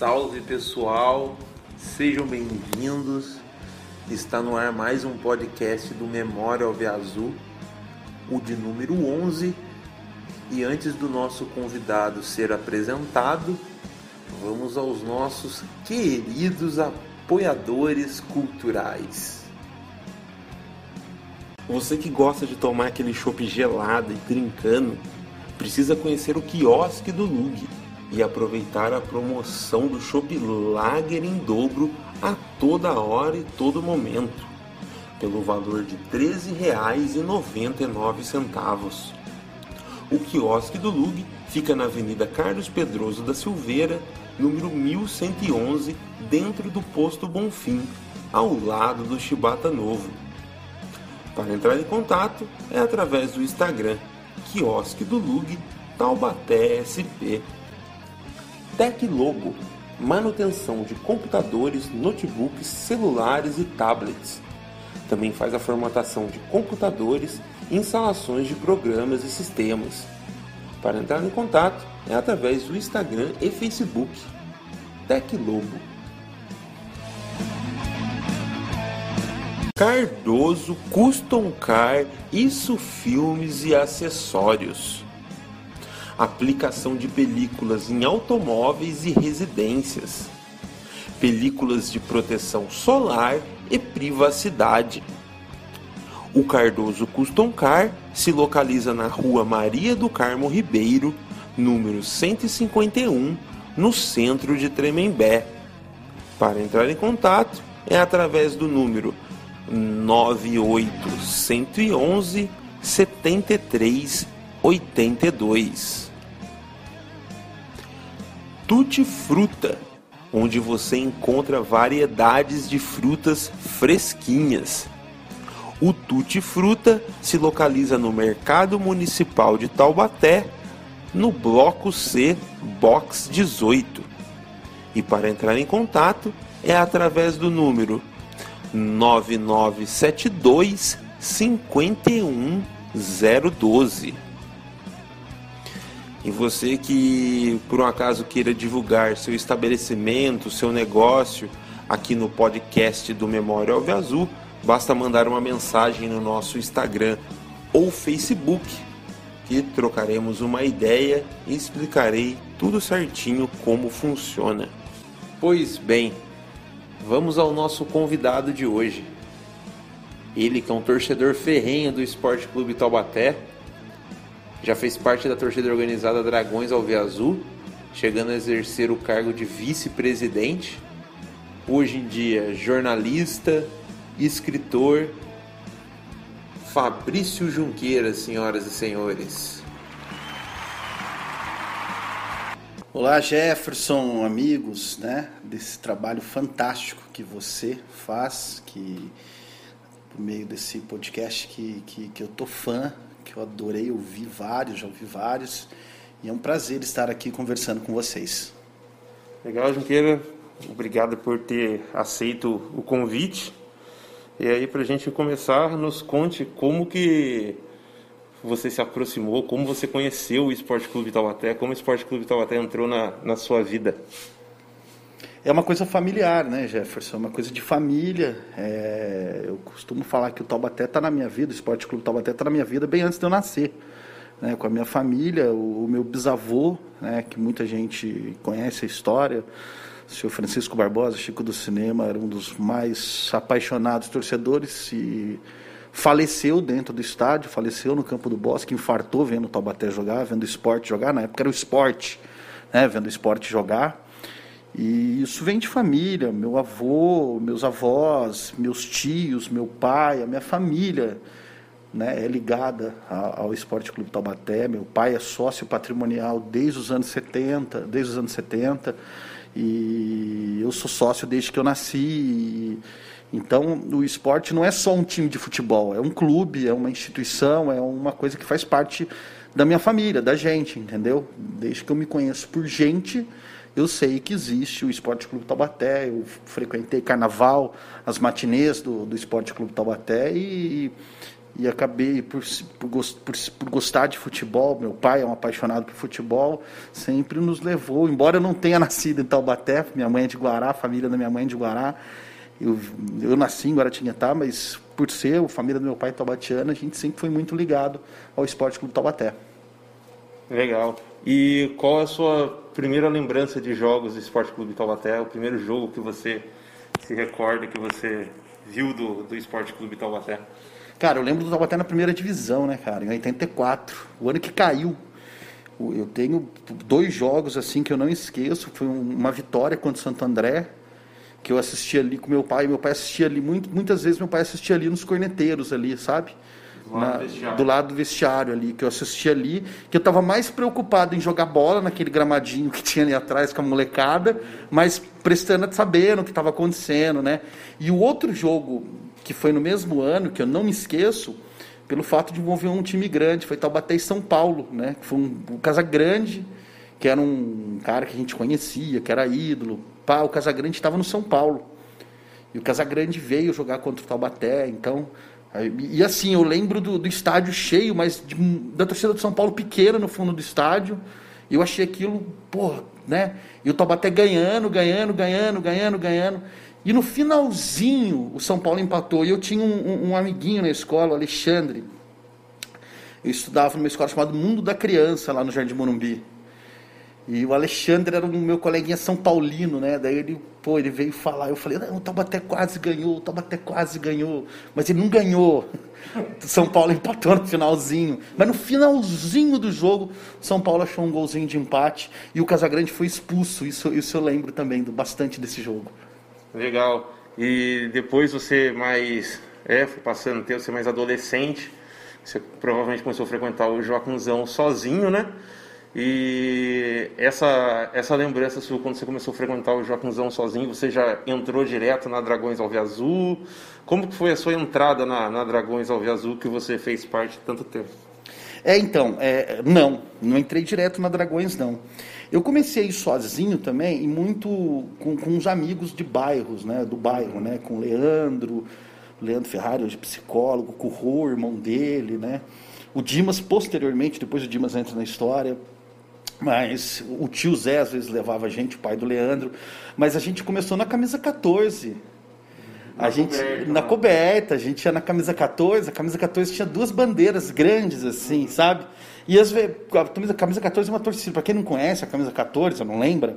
Salve pessoal, sejam bem-vindos. Está no ar mais um podcast do Memória Alve Azul, o de número 11. E antes do nosso convidado ser apresentado, vamos aos nossos queridos apoiadores culturais. Você que gosta de tomar aquele chopp gelado e trincando, precisa conhecer o quiosque do Lug e aproveitar a promoção do Chopp Lager em dobro a toda hora e todo momento, pelo valor de R$ 13,99. O quiosque do Lug fica na Avenida Carlos Pedroso da Silveira, número 1111, dentro do posto Bonfim, ao lado do Chibata Novo. Para entrar em contato é através do Instagram, quiosque do Lug, Taubaté SP. Teclogo, manutenção de computadores, notebooks, celulares e tablets. Também faz a formatação de computadores e instalações de programas e sistemas. Para entrar em contato é através do Instagram e Facebook. Teclogo. Cardoso Custom Car, isso filmes e acessórios aplicação de películas em automóveis e residências, películas de proteção solar e privacidade. O Cardoso Custom Car se localiza na rua Maria do Carmo Ribeiro, número 151, no centro de Tremembé. Para entrar em contato é através do número 98111 7382. Tutti Fruta, onde você encontra variedades de frutas fresquinhas. O Tutti Fruta se localiza no Mercado Municipal de Taubaté, no Bloco C, Box 18. E para entrar em contato é através do número 9972 51012. E você que por um acaso queira divulgar seu estabelecimento, seu negócio aqui no podcast do Memória Alve Azul, basta mandar uma mensagem no nosso Instagram ou Facebook, que trocaremos uma ideia e explicarei tudo certinho como funciona. Pois bem, vamos ao nosso convidado de hoje. Ele que é um torcedor ferrenho do Esporte Clube Taubaté, já fez parte da torcida organizada Dragões Azul, chegando a exercer o cargo de vice-presidente. Hoje em dia, jornalista, escritor. Fabrício Junqueira, senhoras e senhores. Olá, Jefferson, amigos, né? Desse trabalho fantástico que você faz, que por meio desse podcast que, que, que eu tô fã, que eu adorei ouvir vários, já ouvi vários. E é um prazer estar aqui conversando com vocês. Legal, Junqueira. Obrigado por ter aceito o convite. E aí, para a gente começar, nos conte como que você se aproximou, como você conheceu o Esporte Clube Taubaté, como o Esporte Clube Taubaté entrou na, na sua vida é uma coisa familiar, né, Jefferson? É uma coisa de família. É... eu costumo falar que o Taubaté está na minha vida, o Esporte Clube Taubaté está na minha vida bem antes de eu nascer. Né, com a minha família, o, o meu bisavô, né, que muita gente conhece a história, o senhor Francisco Barbosa, Chico do Cinema, era um dos mais apaixonados torcedores e faleceu dentro do estádio, faleceu no campo do Bosque, infartou vendo o Taubaté jogar, vendo o esporte jogar, na época era o esporte, né, vendo o esporte jogar. E isso vem de família, meu avô, meus avós, meus tios, meu pai, a minha família né, é ligada ao Esporte Clube Taubaté. Meu pai é sócio patrimonial desde os anos 70, desde os anos 70, e eu sou sócio desde que eu nasci. Então, o esporte não é só um time de futebol, é um clube, é uma instituição, é uma coisa que faz parte da minha família, da gente, entendeu? Desde que eu me conheço por gente, eu sei que existe o Esporte Clube Taubaté, eu frequentei carnaval, as matinês do, do Esporte Clube Taubaté e, e acabei por, por, por, por, gostar de futebol. Meu pai é um apaixonado por futebol, sempre nos levou. Embora eu não tenha nascido em Taubaté, minha mãe é de Guará, a família da minha mãe é de Guará. Eu, eu nasci em Guaratinguetá, mas por ser a família do meu pai taubatiana, a gente sempre foi muito ligado ao Esporte Clube Taubaté. Legal. E qual é a sua primeira lembrança de jogos do Esporte Clube Taubaté? O primeiro jogo que você se recorda, que você viu do, do Esporte Clube Taubaté? Cara, eu lembro do Taubaté na primeira divisão, né, cara, em 84, o ano que caiu. Eu tenho dois jogos assim que eu não esqueço. Foi uma vitória contra o Santo André, que eu assisti ali com meu pai. Meu pai assistia ali, muito, muitas vezes meu pai assistia ali nos corneteiros ali, sabe? Do lado, Na, do lado do vestiário ali, que eu assistia ali, que eu estava mais preocupado em jogar bola naquele gramadinho que tinha ali atrás com a molecada, mas prestando, sabendo o que estava acontecendo, né? E o outro jogo que foi no mesmo ano, que eu não me esqueço, pelo fato de envolver um time grande, foi Taubaté e São Paulo, né? Foi um, um Casagrande, que era um cara que a gente conhecia, que era ídolo. Pá, o Casagrande estava no São Paulo. E o Casagrande veio jogar contra o Taubaté, então... E assim, eu lembro do, do estádio cheio, mas de, da torcida do São Paulo pequena no fundo do estádio. E eu achei aquilo, porra, né? E o Taubaté ganhando, ganhando, ganhando, ganhando, ganhando. E no finalzinho, o São Paulo empatou. E eu tinha um, um, amiguinho na escola, o Alexandre. Eu estudava numa escola chamada Mundo da Criança, lá no Jardim Morumbi. E o Alexandre era o meu coleguinha São Paulino, né? Daí ele, pô, ele veio falar. Eu falei, não, o Taubaté quase ganhou, o Taubaté quase ganhou. Mas ele não ganhou. São Paulo empatou no finalzinho. Mas no finalzinho do jogo, São Paulo achou um golzinho de empate. E o Casagrande foi expulso. Isso, isso eu lembro também do, bastante desse jogo. Legal. E depois você mais, é, foi passando tempo, você mais adolescente, você provavelmente começou a frequentar o Joaquimzão sozinho, né? E essa, essa lembrança sua, quando você começou a frequentar o Joaquimzão sozinho, você já entrou direto na Dragões Azul Como que foi a sua entrada na, na Dragões Azul que você fez parte tanto tempo? É, então, é, não, não entrei direto na Dragões, não. Eu comecei sozinho também e muito com, com os amigos de bairros, né, do bairro, né, com Leandro, Leandro Ferrari, hoje psicólogo, com o Rô, irmão dele, né, o Dimas posteriormente, depois o Dimas entra na história, mas o tio Zé às vezes levava a gente, o pai do Leandro, mas a gente começou na camisa 14, a na gente coberta, na coberta, a gente ia na camisa 14, a camisa 14 tinha duas bandeiras grandes assim, sabe? E a camisa 14 é uma torcida, para quem não conhece a camisa 14, não lembra,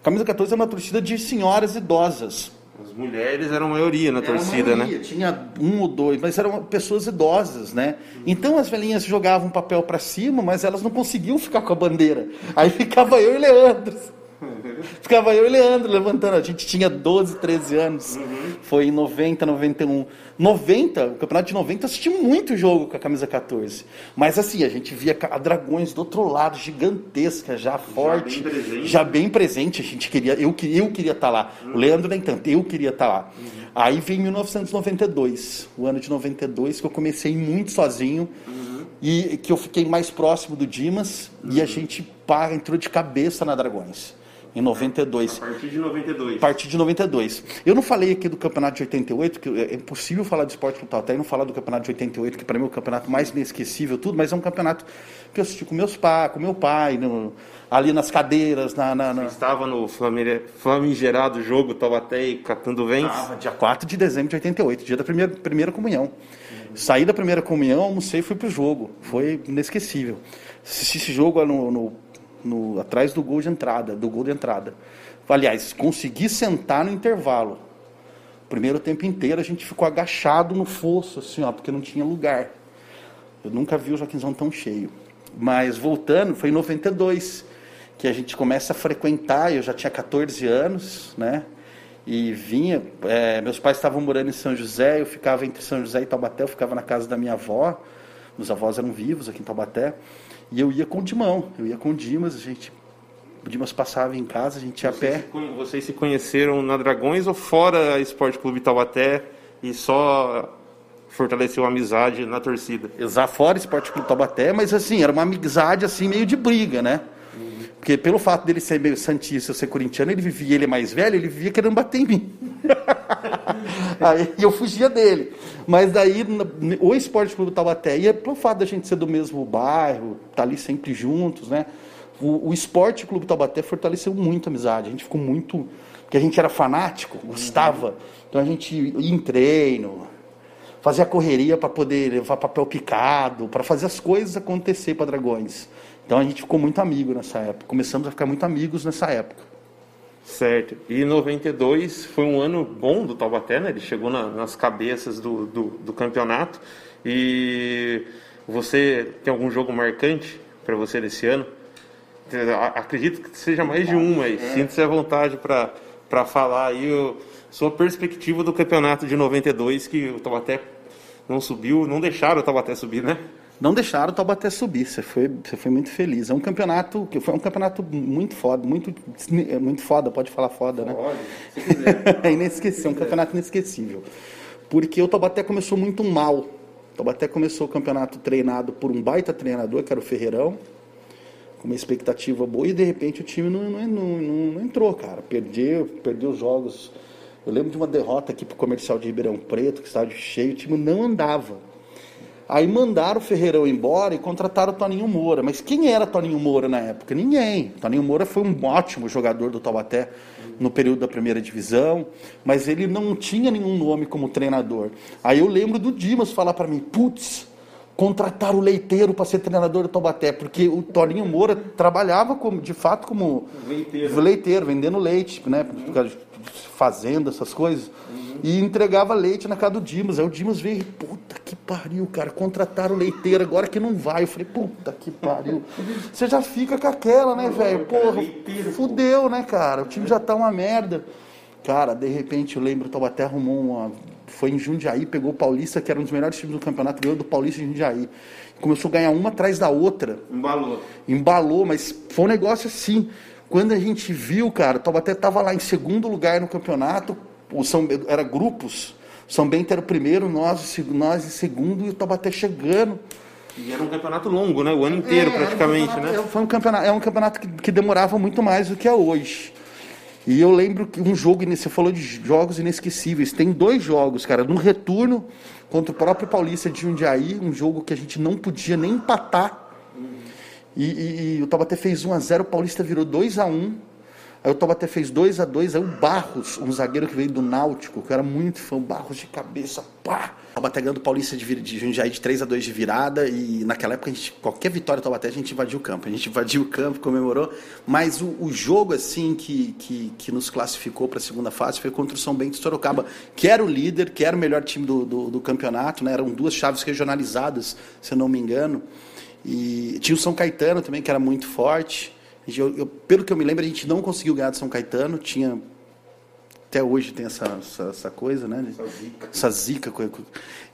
a camisa 14 é uma torcida de senhoras idosas. Mulheres eram a maioria na era torcida, maioria, né? Tinha um ou dois, mas eram pessoas idosas, né? Então as velhinhas jogavam papel para cima, mas elas não conseguiam ficar com a bandeira. Aí ficava eu e Leandro. Ficava eu e Leandro levantando. A gente tinha 12, 13 anos. Uhum. Foi em 90, 91. 90, o campeonato de 90, assisti muito jogo com a camisa 14. Mas assim, a gente via a Dragões do outro lado, gigantesca, já forte. Já bem presente. Já bem presente. A gente queria, eu, eu queria estar tá lá. Uhum. O Leandro nem tanto, eu queria estar tá lá. Uhum. Aí vem 1992, o ano de 92, que eu comecei muito sozinho. Uhum. E que eu fiquei mais próximo do Dimas. E a uhum. gente pá, entrou de cabeça na Dragões em 92. A partir de 92. A partir de 92. Eu não falei aqui do campeonato de 88, que é impossível falar de esporte total até e não falar do campeonato de 88, que para mim é o campeonato mais inesquecível, tudo, mas é um campeonato que eu assisti com meus pais, com meu pai, no, ali nas cadeiras, na. na, na... estava no famigerado jogo Taubaté e Catando Vence? Estava, dia 4 de dezembro de 88, dia da primeira, primeira comunhão. Uhum. Saí da primeira comunhão, almocei e fui pro jogo. Foi inesquecível. Assisti esse jogo no, no no, atrás do gol de entrada, do gol de entrada. Aliás, consegui sentar no intervalo. primeiro tempo inteiro a gente ficou agachado no fosso, assim, ó, porque não tinha lugar. Eu nunca vi o Joaquimzão tão cheio. Mas voltando, foi em 92 que a gente começa a frequentar. Eu já tinha 14 anos, né? E vinha. É, meus pais estavam morando em São José, eu ficava entre São José e Taubaté, eu ficava na casa da minha avó. Meus avós eram vivos aqui em Taubaté. E eu ia com o Dimão, eu ia com o Dimas, a gente. O Dimas passava em casa, a gente ia a pé. Se, vocês se conheceram na Dragões ou fora Esporte Clube Taubaté e só fortaleceu a amizade na torcida? Exato, fora Esporte Clube Taubaté, mas assim, era uma amizade assim, meio de briga, né? Uhum. Porque pelo fato dele ser meio santista, eu ser corintiano, ele vivia, ele é mais velho, ele vivia querendo bater em mim. aí eu fugia dele. Mas daí o Esporte Clube Taubaté, e é pelo fato da gente ser do mesmo bairro, tá ali sempre juntos, né? O, o Esporte Clube Taubaté fortaleceu muito a amizade. A gente ficou muito. Porque a gente era fanático, gostava. Então a gente ia em treino, fazia correria para poder levar papel picado, para fazer as coisas acontecer para Dragões. Então a gente ficou muito amigo nessa época. Começamos a ficar muito amigos nessa época. Certo. E 92 foi um ano bom do Taubaté, né? Ele chegou na, nas cabeças do, do, do, campeonato. E você tem algum jogo marcante para você desse ano? Acredito que seja mais de um, mas é. sinta-se à vontade para falar aí o, sua perspectiva do campeonato de 92, que o Taubaté não subiu, não deixaram o Taubaté subir, né? Não deixaram o Taubaté subir. Você foi, você foi muito feliz. É um campeonato que foi um campeonato muito foda, muito, muito foda. Pode falar foda, né? Pode. É inesquecível, um campeonato inesquecível. Porque o Taubaté começou muito mal. O Taubaté começou o campeonato treinado por um baita treinador, que era o Ferreirão, com uma expectativa boa, e de repente o time não, não, não, não entrou, cara. Perdeu, perdeu os jogos. Eu lembro de uma derrota aqui pro comercial de Ribeirão Preto, que estava cheio, o time não andava. Aí mandaram o Ferreirão embora e contrataram o Toninho Moura. Mas quem era Toninho Moura na época? Ninguém. Toninho Moura foi um ótimo jogador do Taubaté no período da primeira divisão, mas ele não tinha nenhum nome como treinador. Aí eu lembro do Dimas falar para mim: putz, contrataram o leiteiro para ser treinador do Taubaté, porque o Toninho Moura trabalhava como, de fato como leiteiro, leiteiro vendendo leite, né? Uhum. Fazenda, essas coisas. Uhum e entregava leite na casa do Dimas. Aí o Dimas veio e, puta que pariu, cara, contrataram o leiteiro agora que não vai. Eu falei, puta que pariu. Você já fica com aquela, né, velho? Porra, fudeu, né, cara? O time já tá uma merda. Cara, de repente eu lembro, o Taubaté arrumou uma. Foi em Jundiaí, pegou o Paulista, que era um dos melhores times do campeonato, ganhou do Paulista em Jundiaí. Começou a ganhar uma atrás da outra. Embalou. Embalou, mas foi um negócio assim. Quando a gente viu, cara, o Taubaté tava lá em segundo lugar no campeonato, o São era grupos. São Bento era o primeiro, nós, nós em segundo e o Taubaté chegando. E era um campeonato longo, né? O ano inteiro, é, praticamente, um né? Foi um campeonato, é um campeonato que, que, demorava muito mais do que é hoje. E eu lembro que um jogo, você falou de jogos inesquecíveis, tem dois jogos, cara, no retorno contra o próprio Paulista de Jundiaí, um jogo que a gente não podia nem empatar. E, e, e o Taubaté fez 1 a 0 o Paulista virou 2 a 1 Aí o Taubaté fez 2 a 2 aí o Barros, um zagueiro que veio do Náutico, que era muito fã, Barros de cabeça, pá! O Taubaté ganhando o Paulista de, de Jundiaí de 3 a 2 de virada, e naquela época, a gente, qualquer vitória do Taubaté, a gente invadiu o campo. A gente invadiu o campo, comemorou, mas o, o jogo, assim, que, que, que nos classificou para a segunda fase foi contra o São Bento de Sorocaba, que era o líder, que era o melhor time do, do, do campeonato, né? Eram duas chaves regionalizadas, se eu não me engano. E tinha o São Caetano também, que era muito forte. Eu, eu, pelo que eu me lembro, a gente não conseguiu ganhar de São Caetano. Tinha. Até hoje tem essa, essa, essa coisa, né? Essa zica. Essa zica.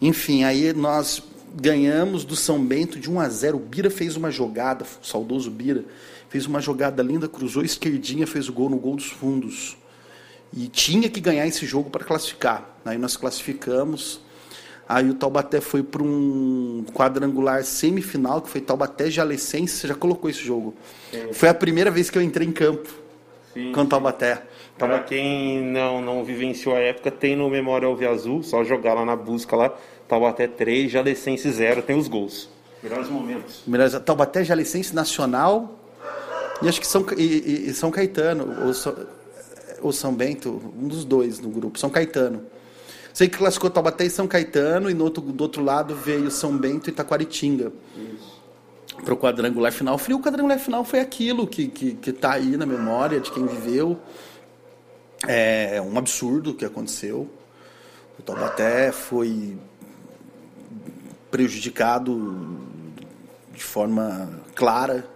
Enfim, aí nós ganhamos do São Bento de 1 a 0. O Bira fez uma jogada, o saudoso Bira, fez uma jogada linda, cruzou esquerdinha, fez o gol no gol dos fundos. E tinha que ganhar esse jogo para classificar. Aí nós classificamos. Aí o Taubaté foi para um quadrangular semifinal, que foi Taubaté Jalecense. Você já colocou esse jogo? Sim. Foi a primeira vez que eu entrei em campo sim, com o Taubaté. Para quem não, não vivenciou a época, tem no Memorial Via Azul, só jogar lá na busca lá, Taubaté 3, Jalecense 0, tem os gols. Melhores momentos. Melhores, Taubaté Jalecense Nacional e acho que São, e, e São Caetano, ou São, ou São Bento, um dos dois no grupo, São Caetano. Sei que classificou Taubaté e São Caetano, e no outro, do outro lado veio São Bento e Itaquaritinga. Para o quadrangular final. Falei, o quadrangular final foi aquilo que que, que tá aí na memória de quem viveu. É um absurdo o que aconteceu. O Taubaté foi prejudicado de forma clara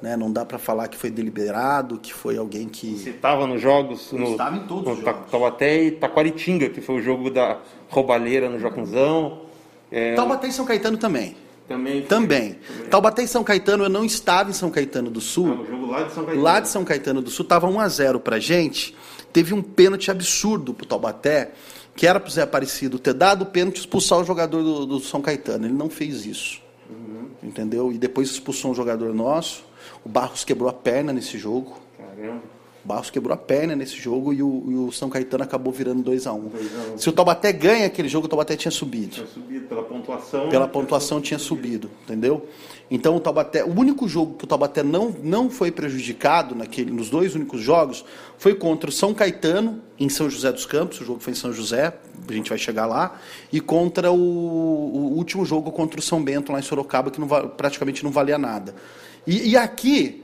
né? Não dá para falar que foi deliberado, que foi alguém que. Você estava nos jogos? No, estava em todos no, os jogos. Taubaté e Taquaritinga, que foi o jogo da roubalheira no Joaquinzão. É... Taubaté e São Caetano também. Também, também. também. Taubaté e São Caetano, eu não estava em São Caetano do Sul. Não, o jogo lá de São Caetano. Lá de São Caetano do Sul, estava 1 a 0 pra gente. Teve um pênalti absurdo pro Taubaté, que era pro Zé Aparecido ter dado o pênalti e expulsar o jogador do, do São Caetano. Ele não fez isso. Uhum. Entendeu? E depois expulsou um jogador nosso. O Barros quebrou a perna nesse jogo. Caramba. O Barros quebrou a perna nesse jogo e o, e o São Caetano acabou virando 2 a 1 um. um. Se o Taubaté ganha aquele jogo, o Taubaté tinha subido. Tinha subido pela pontuação. Pela pontuação tinha subido, entendeu? Então o Taubaté, o único jogo que o Taubaté não, não foi prejudicado naquele, nos dois únicos jogos foi contra o São Caetano em São José dos Campos, o jogo foi em São José, a gente vai chegar lá, e contra o, o último jogo contra o São Bento lá em Sorocaba que não, praticamente não valia nada. E, e aqui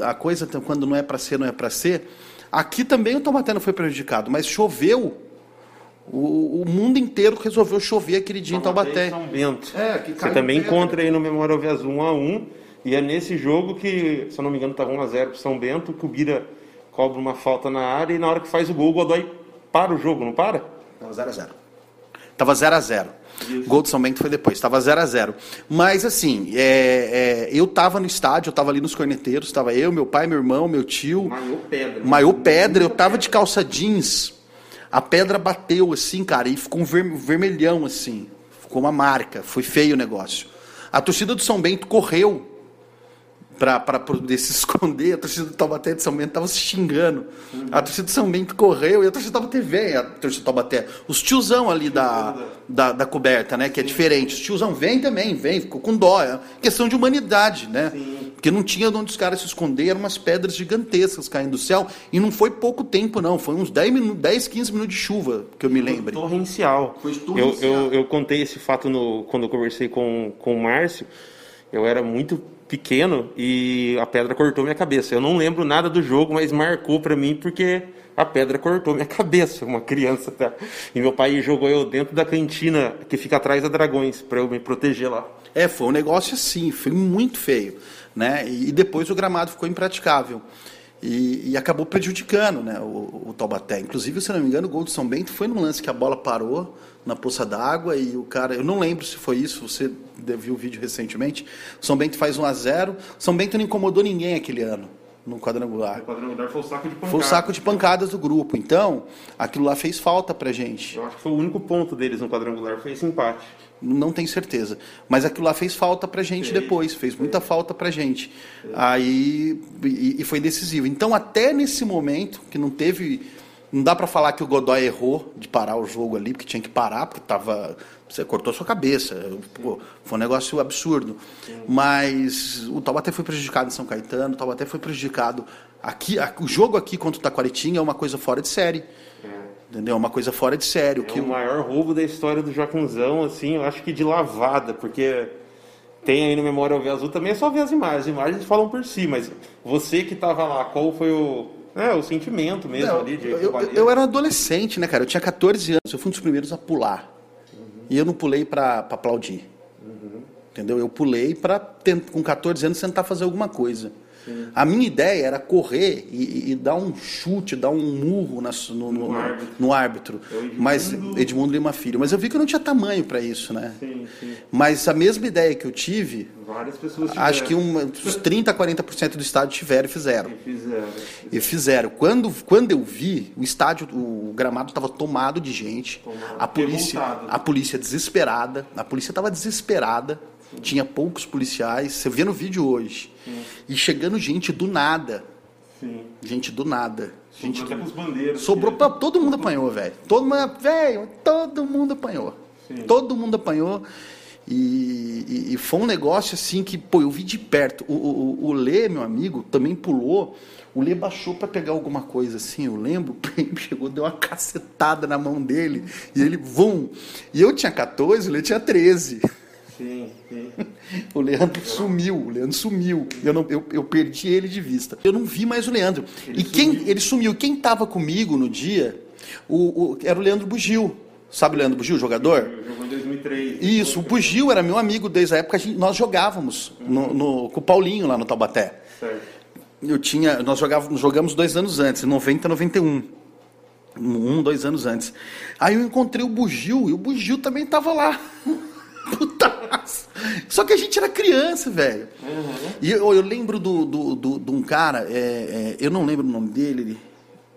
a coisa quando não é para ser não é para ser, aqui também o Taubaté não foi prejudicado, mas choveu o, o, mundo inteiro resolveu chover aquele dia em Taubaté. São Bento. É, que Você também encontra aí no Memorial Vias 1 a 1 e é nesse jogo que, se eu não me engano, estava 1 a 0 para São Bento, que o Bira cobra uma falta na área e na hora que faz o gol, o Godoy para o jogo, não para? Estava 0 a 0 Estava 0 a 0 Isso. Gol do São Bento foi depois, estava 0 a 0 Mas assim, é, é, eu estava no estádio, eu estava ali nos corneteiros, estava eu, meu pai, meu irmão, meu tio. Maior pedra. Maior pedra, eu estava de calça jeans a pedra bateu assim, cara, e ficou um vermelhão assim. Ficou uma marca. Foi feio o negócio. A torcida do São Bento correu para poder se esconder. A torcida do Taubaté de São Bento estava se xingando. Uhum. A torcida do São Bento correu e a torcida do Taubaté veio. A torcida do Taubaté. Os tiozão ali da, da, da, coberta, né? Que é diferente. Os tiozão vem também, vem, ficou com dó. É questão de humanidade, né? Sim. Porque não tinha onde os caras se esconder, eram umas pedras gigantescas caindo do céu. E não foi pouco tempo, não. Foi uns 10, minutos, 10 15 minutos de chuva, que eu me lembro. Torrencial. Foi torrencial. Eu, eu, eu contei esse fato no, quando eu conversei com, com o Márcio. Eu era muito pequeno e a pedra cortou minha cabeça. Eu não lembro nada do jogo, mas marcou para mim porque a pedra cortou minha cabeça, uma criança, tá? E meu pai jogou eu dentro da cantina que fica atrás da Dragões para eu me proteger lá. É, foi um negócio assim, foi muito feio, né? E depois o gramado ficou impraticável. E, e, acabou prejudicando né, o, o, Taubaté. Inclusive, se não me engano, o gol do São Bento foi num lance que a bola parou na poça d'água e o cara. Eu não lembro se foi isso, você viu o vídeo recentemente. O São Bento faz 1 a 0 São Bento não incomodou ninguém aquele ano no quadrangular. O quadrangular foi o saco de pancadas. Foi o saco de pancadas do grupo. Então, aquilo lá fez falta pra gente. Eu acho que foi o único ponto deles no quadrangular, foi esse empate. Não tenho certeza. Mas aquilo lá fez falta pra gente fez, depois, fez muita falta pra gente. Aí, e, e foi decisivo. Então, até nesse momento, que não teve não dá para falar que o Godoy errou de parar o jogo ali, porque tinha que parar, porque tava. Você cortou sua cabeça. Pô, foi um negócio absurdo. Mas o Taubaté foi prejudicado em São Caetano, o Taubaté foi prejudicado. Aqui, o jogo aqui contra o Taquaritinga é uma coisa fora de série. É. Entendeu? Uma coisa fora de série. É que o maior roubo da história do Joaquimzão, assim, eu acho que de lavada, porque tem aí no Memória ao Azul também é só ver as imagens. As imagens falam por si, mas você que estava lá, qual foi o é, o sentimento mesmo não, ali de eu, eu, eu, era adolescente, né, cara? Eu tinha 14 anos, eu fui um dos primeiros a pular. Uhum. E eu não pulei para aplaudir. Uhum. Entendeu? Eu pulei para, com 14 anos, tentar fazer alguma coisa. A minha ideia era correr e, e, dar um chute, dar um murro na, no, no, no, árbitro. No árbitro. Edmundo... Mas Edmundo Lima Filho. Mas eu vi que eu não tinha tamanho para isso, né? Sim, sim. Mas a mesma ideia que eu tive, várias pessoas tiveram. Acho que uma, uns 30, 40% do estádio tiveram e fizeram. E fizeram. E fizeram. Quando, quando eu vi, o estádio, o gramado estava tomado de gente. Tomado. A polícia, a polícia desesperada. A polícia estava desesperada tinha poucos policiais. Você vê no vídeo hoje. E chegando gente do nada. Sim. Gente do nada. Gente sobrou do... até com bandeiras. Sobrou pra... Todo mundo apanhou, velho. Todo mundo, velho, todo mundo apanhou. Sim. Todo mundo apanhou. E, e, e, foi um negócio assim que, pô, eu vi de perto. O, o, o Lê, meu amigo, também pulou. O Lê baixou para pegar alguma coisa assim, eu lembro. Ele chegou, deu uma cacetada na mão dele. E ele, vum. E eu tinha 14, o Lê tinha 13. Sim, sim. O Leandro sumiu, o Leandro sumiu. Eu, não, eu, eu perdi ele de vista. Eu não vi mais o Leandro. Ele e quem sumiu. ele sumiu? Quem estava comigo no dia o, o, era o Leandro Bugil. Sabe o Leandro Bugil, jogador? Jogou em 2003. Isso, o Bugil era meu amigo desde a época que nós jogávamos uhum. no, no, com o Paulinho lá no Taubaté. Certo. Eu tinha, nós jogávamos, jogamos dois anos antes, em 90, 91. Um, dois anos antes. Aí eu encontrei o Bugil e o Bugil também estava lá. Putaço. Só que a gente era criança, velho. Uhum. E eu, eu lembro de do, do, do, do, um cara, é, é, eu não lembro o nome dele, ele,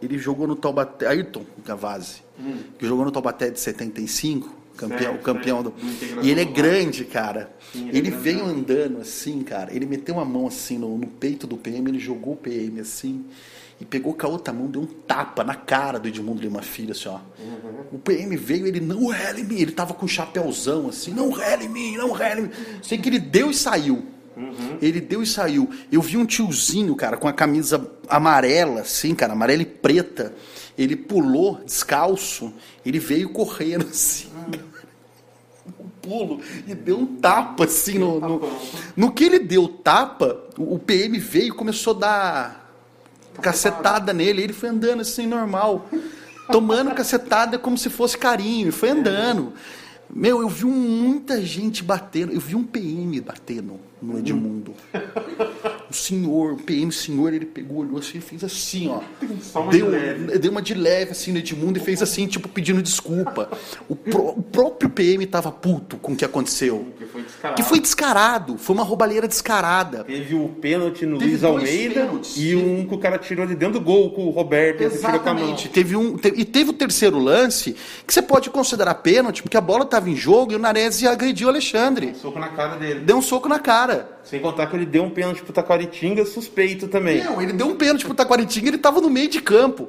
ele jogou no Taubaté, Ayrton Gavazzi, uhum. que jogou no Taubaté de 75, Campeão, Certo, campeão certo. do. E ele é grande, cara. Sim, ele é ele veio andando assim, cara. Ele meteu uma mão assim no, no peito do PM, ele jogou o PM assim. E pegou com a outra mão, deu um tapa na cara do Edmundo Lima Filho, assim, ó. O PM veio, ele não rela em mim. Ele tava com um chapéuzão assim, não rela em mim, não rela em mim. Sei que ele deu e saiu. Ele deu e saiu. Eu vi um tiozinho, cara, com a camisa amarela, assim, cara, amarela e preta. Ele pulou descalço, ele veio correndo assim. Um pulo e deu um tapa assim no, no, no que ele deu tapa, o o PM veio e começou a dar cacetada nele. Ele foi andando assim normal, tomando cacetada como se fosse carinho, e foi andando. Meu, eu vi muita gente batendo, eu vi um PM batendo no Edmundo. O senhor, o PM senhor, ele pegou, olhou assim e fez assim, ó. Uma Deu, de deu uma de leve assim no Edmundo e fez assim, tipo, pedindo desculpa. O, pró- o próprio PM tava puto com o que aconteceu. Que foi descarado. Que foi descarado, foi uma roubalheira descarada. Teve o pênalti no Teve Luiz. Almeida pênaltis. e um que o cara tirou de dentro do gol com o Roberto e esse tirou com a mão. Exatamente. Teve um, te- e teve o terceiro lance, que você pode considerar pênalti, porque a bola estava em jogo e o Nares agrediu o Alexandre. Um soco na cara dele. Deu um soco na cara. Sem contar que ele deu um pênalti pro Taquaritinga suspeito também. Não, ele deu um pênalti pro Taquaritinga, ele estava no meio de campo.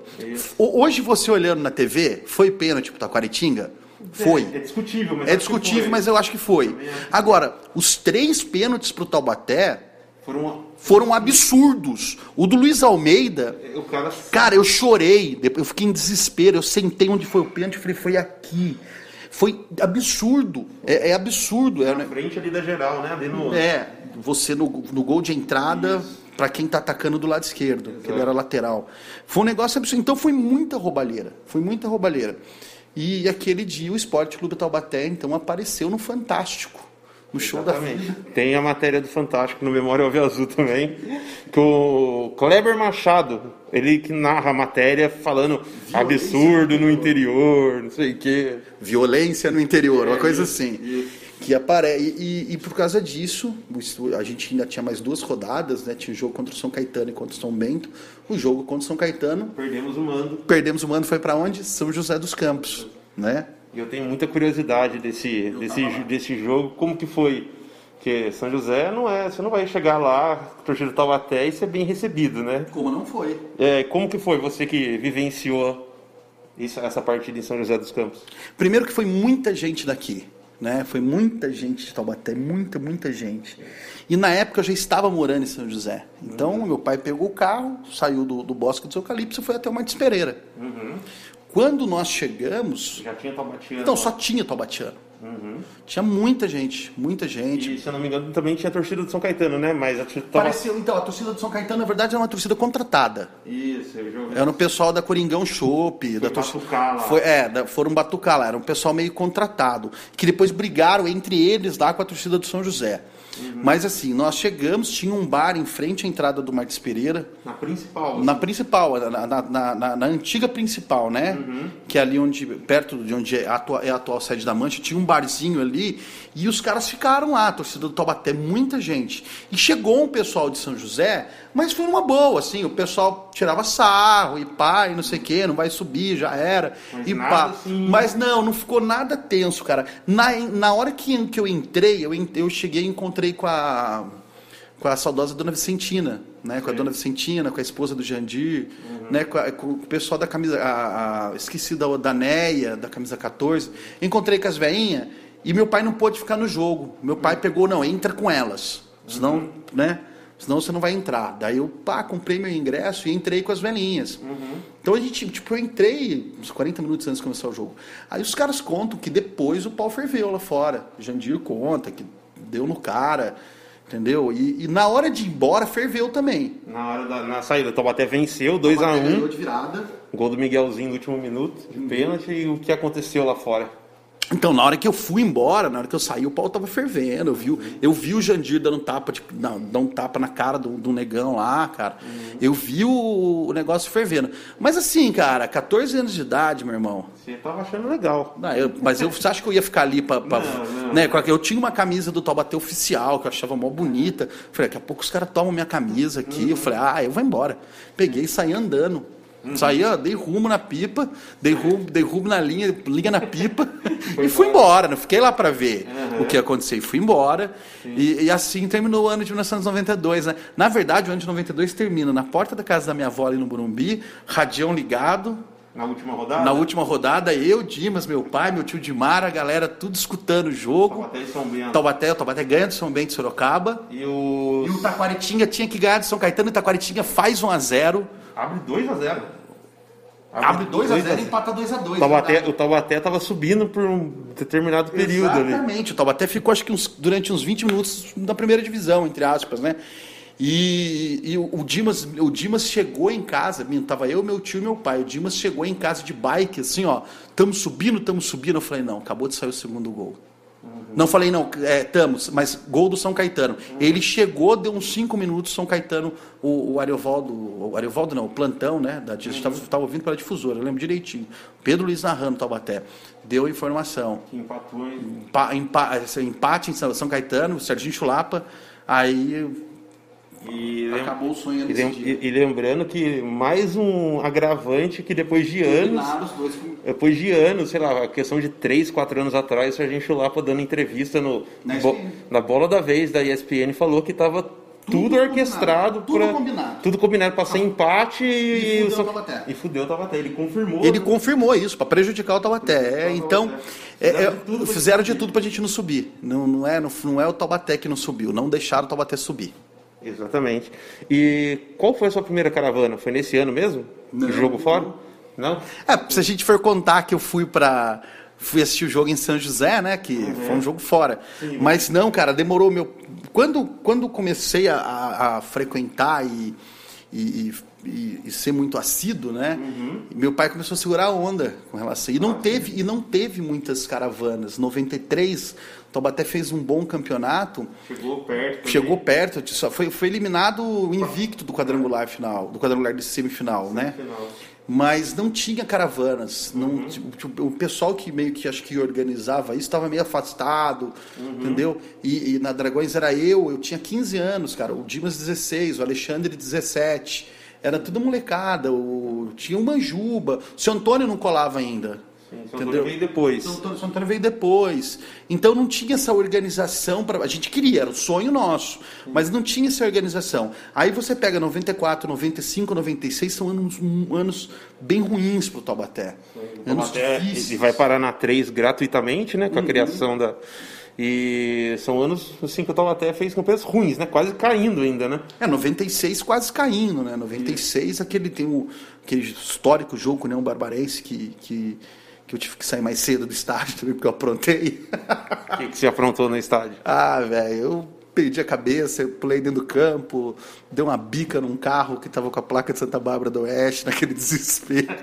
O- Hoje você olhando na TV, foi pênalti pro Taquaritinga? Foi. É discutível, mas É discutível, mas eu acho que foi. Agora, os três pênaltis pro Taubaté Foram. foram absurdos. O do Luiz Almeida, O cara. Cara, eu chorei, eu fiquei em desespero, eu sentei onde foi o pênalti e falei, foi aqui. Foi absurdo, é, é absurdo. É, Na frente ali da geral, né? Ali no. é, você no, no gol de entrada, pra quem tá atacando do lado esquerdo, que ele era lateral. Foi um negócio absurdo. Então foi muita roubalheira, foi muita roubalheira. E aquele dia o Esporte Clube Taubaté, então, apareceu no Fantástico, no show da Exatamente. Tem a matéria do Fantástico no Memória Alve Azul também, que o Kleber Machado, ele que narra a matéria falando absurdo no interior, não sei o quê. violência no interior, uma É, coisa assim. isso. Que apare... E, e- por causa disso, a gente ainda tinha mais duas rodadas, né? Tinha o jogo contra o São Caetano e contra o São Bento. O jogo contra o São Caetano, Perdemos o mando. perdemos o mando, foi para onde? São José dos Campos, né? E eu tenho muita curiosidade desse, desse, desse jogo, como que foi? Porque São José não é, você não vai chegar lá, torcida Taubaté, e ser bem recebido, né? Como não foi? É, como que foi você que vivenciou isso, essa partida em São José dos Campos? Primeiro que foi muita gente daqui, né? Foi muita gente de Taubaté, muita, muita gente. E na época eu já estava morando em São José. Então meu pai pegou o carro, saiu do, do Bosque dos Eucaliptos e foi até o Martins Pereira. Quando nós chegamos, Já tinha Taubatiano. então só tinha Taubatiano. Tinha muita gente, muita gente. E, se eu não me engano, também tinha a torcida do São Caetano, né? Mas a torcida tava... Pareceu, então, a torcida do São Caetano, na verdade, era uma torcida contratada. Isso, eu joguei. Era o pessoal da Coringão Chopp, da torcida. batucar lá. Foi, é, da- foram batucar lá, era um pessoal meio contratado, que depois brigaram entre eles lá com a torcida do São José. Uhum. Mas assim, nós chegamos, tinha um bar em frente à entrada do Martins Pereira, Na principal. na principal, na, na- na- na- antiga principal, né? Uhum. Que é ali onde, perto de onde é a, atua- é a atual sede da Mancha, tinha um barzinho ali e os caras ficaram lá, a torcida do Taubaté, muita gente. E chegou um pessoal de São José, mas foi uma boa, assim, o pessoal tirava sarro e pá, e não sei o quê, não vai subir, já era. Mas e pá. assim- Mas não, não ficou nada tenso, cara. Na, na hora que, que eu entrei, eu, eu cheguei e encontrei com a com a saudosa Dona Vicentina, né? Com a Sim. Dona Vicentina, com a esposa do Jandir, Uhum. né? Com, a- com o pessoal da camisa, a, a- esqueci da, da Neia, da camisa 14. Encontrei com as veinhas e meu pai não pôde ficar no jogo. Meu pai pegou, não, entra com elas, senão, Uhum. né? Senão você não vai entrar. Daí eu, pá, comprei meu ingresso e entrei com as velhinhas. Uhum. Então a gente, tipo, eu entrei uns 40 minutos antes de começar o jogo. Aí os caras contam que depois o pau ferveu lá fora. Jandir conta que deu no cara, entendeu? E, e na hora de ir embora, ferveu também. Na hora da na saída, o Taubaté venceu 2x1. Ganhou de virada. Gol do Miguelzinho no último minuto, de pênalti, e o que aconteceu lá fora? Então, na hora que eu fui embora, na hora que eu saí, o pau tava fervendo. Eu vi, o- eu vi o Jandir dando tapa, tipo, não, dando um tapa na cara do, do negão lá, cara. Eu vi o, o negócio fervendo. Mas assim, cara, 14 anos de idade, meu irmão. Você tava achando legal. Não, eu- mas eu, você acha que eu ia ficar ali pra. pra- Não, não. Né, eu tinha uma camisa do Taubaté oficial, que eu achava mó bonita. Falei, daqui a pouco os caras tomam minha camisa aqui. Eu falei, ah, eu vou embora. Peguei e saí andando. Uhum. Saí, ó, dei rumo na pipa, dei rumo, dei rumo na linha, linha na pipa e fui embora. Não fiquei lá para ver uhum. o que ia acontecer. Fui embora e, e, assim terminou o ano de 1992. Né? Na verdade, o ano de 92 termina na porta da casa da minha avó ali no Burumbi, radião ligado, na última rodada? Na última rodada, eu, Dimas, meu pai, meu tio Dimar, a galera tudo escutando o jogo. Taubaté e São Bento. Taubaté, o Taubaté ganha do São Bento e Sorocaba. E o... E o Taquaritinga tinha que ganhar do São Caetano e o Taquaritinga faz 1 a 0 Abre 2 a 0 Abre 2 a 0 e empata 2 a 2 Taubaté, O Taubaté estava subindo por um determinado período Exatamente. ali. Exatamente. O Taubaté ficou acho que uns, durante uns 20 minutos na primeira divisão, entre aspas, né? E, e o, o, Dimas, o Dimas chegou em casa, tava eu, meu tio e meu pai. O Dimas chegou em casa de bike, assim, ó, estamos subindo, estamos subindo. Eu falei, não, acabou de sair o segundo gol. Não falei, não, estamos, é, mas gol do São Caetano. Ele chegou, deu uns cinco minutos, São Caetano, o, o Ariovaldo, o Ariovaldo não, o plantão, né? Da, a gente estava ouvindo pela difusora, eu lembro direitinho. Pedro Luiz narrando Taubaté. Deu informação. Que empatou em... Empa, empa, empate em São Caetano, o Serginho Chulapa. Aí e Acabou o sonho e, e, lembrando que mais um agravante que depois de anos. Depois de anos, sei lá, a questão de 3, 4 anos atrás, o Serginho Chulapa dando entrevista no, na, bo, na bola da vez da ESPN falou que estava tudo, tudo, orquestrado tudo pra, combinado. tudo combinado para ser empate e, e fudeu o Taubaté e fudeu o Taubaté ele confirmou ele né? confirmou isso para prejudicar o Taubaté é, então é, é, fizeram de tudo para a gente não subir. Não, não é não, não é o Taubaté que não subiu. Não deixaram o Taubaté subir Exatamente. E qual foi a sua primeira caravana? Foi nesse ano mesmo? Não. Jogo fora? Não? É, se a gente for contar que eu fui para fui assistir o jogo em São José, né? Que uhum. foi um jogo fora. Sim. Mas não, cara, demorou meu. Quando, quando comecei a, a frequentar e, e, e, e, ser muito assíduo, né? Uhum. Meu pai começou a segurar a onda com relação. E não ah, teve sim. e não teve muitas caravanas. 93 Taubaté fez um bom campeonato. Chegou perto. Chegou perto, só foi, foi eliminado invicto do quadrangular final, do quadrangular de semifinal, né? semifinal. né? Mas não tinha caravanas. Não, uhum. tipo, o pessoal que meio que acho que organizava isso estava meio afastado, uhum. entendeu? E, e, na Dragões era eu, eu tinha 15 anos, cara. O Dimas 16, o Alexandre 17. Era tudo molecada. O, tinha o Manjuba. O seu Antônio não colava ainda. Sim, São Antônio veio depois. São São Antônio veio depois. Então não tinha essa organização para a gente queria, era o sonho nosso, Sim. mas não tinha essa organização. Aí você pega 94, 95, 96 são anos, anos bem ruins para o Taubaté. Sim, anos Taubaté, difíceis. E vai parar na 3 gratuitamente, né, com a uhum. criação da e são anos assim que o Taubaté fez campanhas ruins, né? Quase caindo ainda, né? É, 96 quase caindo, né? 96 aquele tem o aquele histórico jogo com o Neon Barbarense que, que que eu tive que sair mais cedo do estádio também, porque eu aprontei. O que, que você aprontou no estádio? Ah, velho, eu perdi a cabeça, eu pulei dentro do campo, dei uma bica num carro que estava com a placa de Santa Bárbara do Oeste, naquele desespero.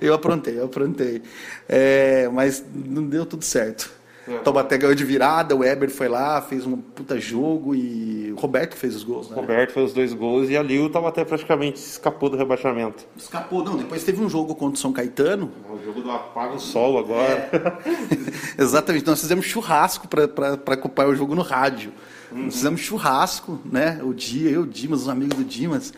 Eu aprontei, eu aprontei. É, mas não deu tudo certo. Uhum. Taubaté ganhou de virada, o Weber foi lá, fez um puta jogo e o Roberto fez os gols, né? O Roberto fez os dois gols e ali o Taubaté praticamente escapou do rebaixamento. Escapou, não. Depois teve um jogo contra o São Caetano. O jogo do Apago Sol agora. É. Exatamente. Nós fizemos churrasco para acompanhar o jogo no rádio. Uhum. Nós fizemos churrasco, né? O dia, eu, o Dimas, os amigos do Dimas.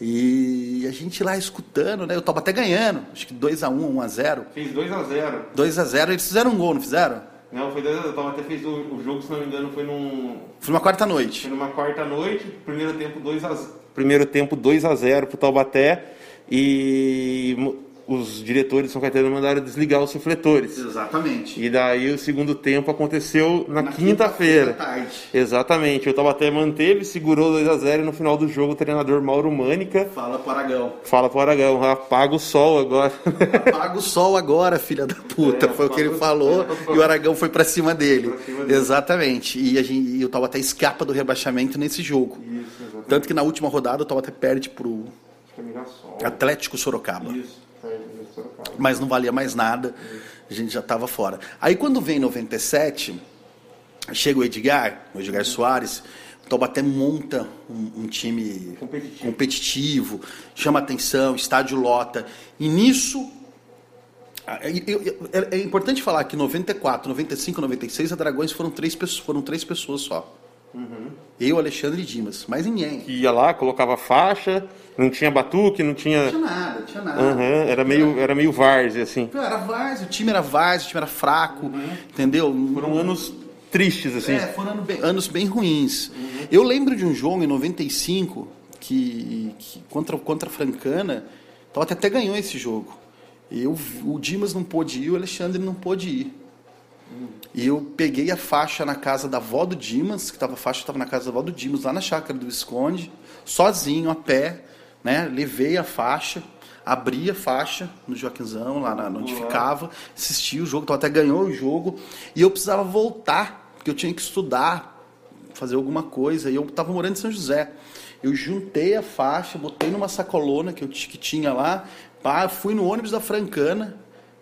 E a gente lá escutando, né? Eu tava até ganhando, acho que 2x1, 1x0. Fez 2x0. 2x0, eles fizeram um gol, não fizeram? Não, foi 2 Eu até fez o, o, jogo, se não me engano, foi num. Foi numa quarta noite. Foi numa quarta noite, primeiro tempo 2 a Primeiro tempo 2 a 0 pro Taubaté. E os diretores de São Caetano mandaram desligar os refletores. Exatamente. E daí o segundo tempo aconteceu na, na quinta-feira. Quinta Exatamente. O Taubaté manteve, segurou 2 a 0 e no final do jogo o treinador Mauro Mânica. Fala pro Aragão. Fala pro Aragão, apaga o sol agora. Apaga o sol agora, filha da puta. É, foi o que ele falou e o Aragão foi para cima cima dele. Exatamente. E, a gente, e o Taubaté escapa do rebaixamento nesse jogo. Isso, Tanto que na última rodada o Taubaté perde pro é Atlético Sorocaba. Isso. Mas não valia mais nada, a gente já estava fora. Aí quando vem 97, chega o Edgar, o Edgar Soares, o Taubaté monta um, um time competitivo. competitivo, chama atenção, estádio lota. E nisso é, é importante falar que 94, 95, 96 a Dragões foram três foram três pessoas só. Uhum. Eu, Alexandre Dimas, mais ninguém. Que ia lá, colocava faixa, não tinha batuque, não tinha. Não tinha nada, não tinha nada. Uhum. Era, meio, era meio várzea, assim. Era várzea, o time era várzea, o time era fraco, uhum. entendeu? Foram anos tristes, assim. É, foram anos bem, anos bem ruins. Uhum. Eu lembro de um jogo em 95 que, que contra, contra a Francana, então até ganhou esse jogo. Eu, o Dimas não pôde ir, o Alexandre não pôde ir. E eu peguei a faixa na casa da avó do Dimas, que tava, a faixa estava na casa da avó do Dimas, lá na chácara do Visconde, sozinho, a pé, né? Levei a faixa, abri a faixa no Joaquinzão, lá na, onde uhum. ficava, assisti o jogo, então até ganhou o jogo, e eu precisava voltar, porque eu tinha que estudar, fazer alguma coisa, e eu estava morando em São José. Eu juntei a faixa, botei numa sacolona que eu que tinha lá, pá, fui no ônibus da Francana,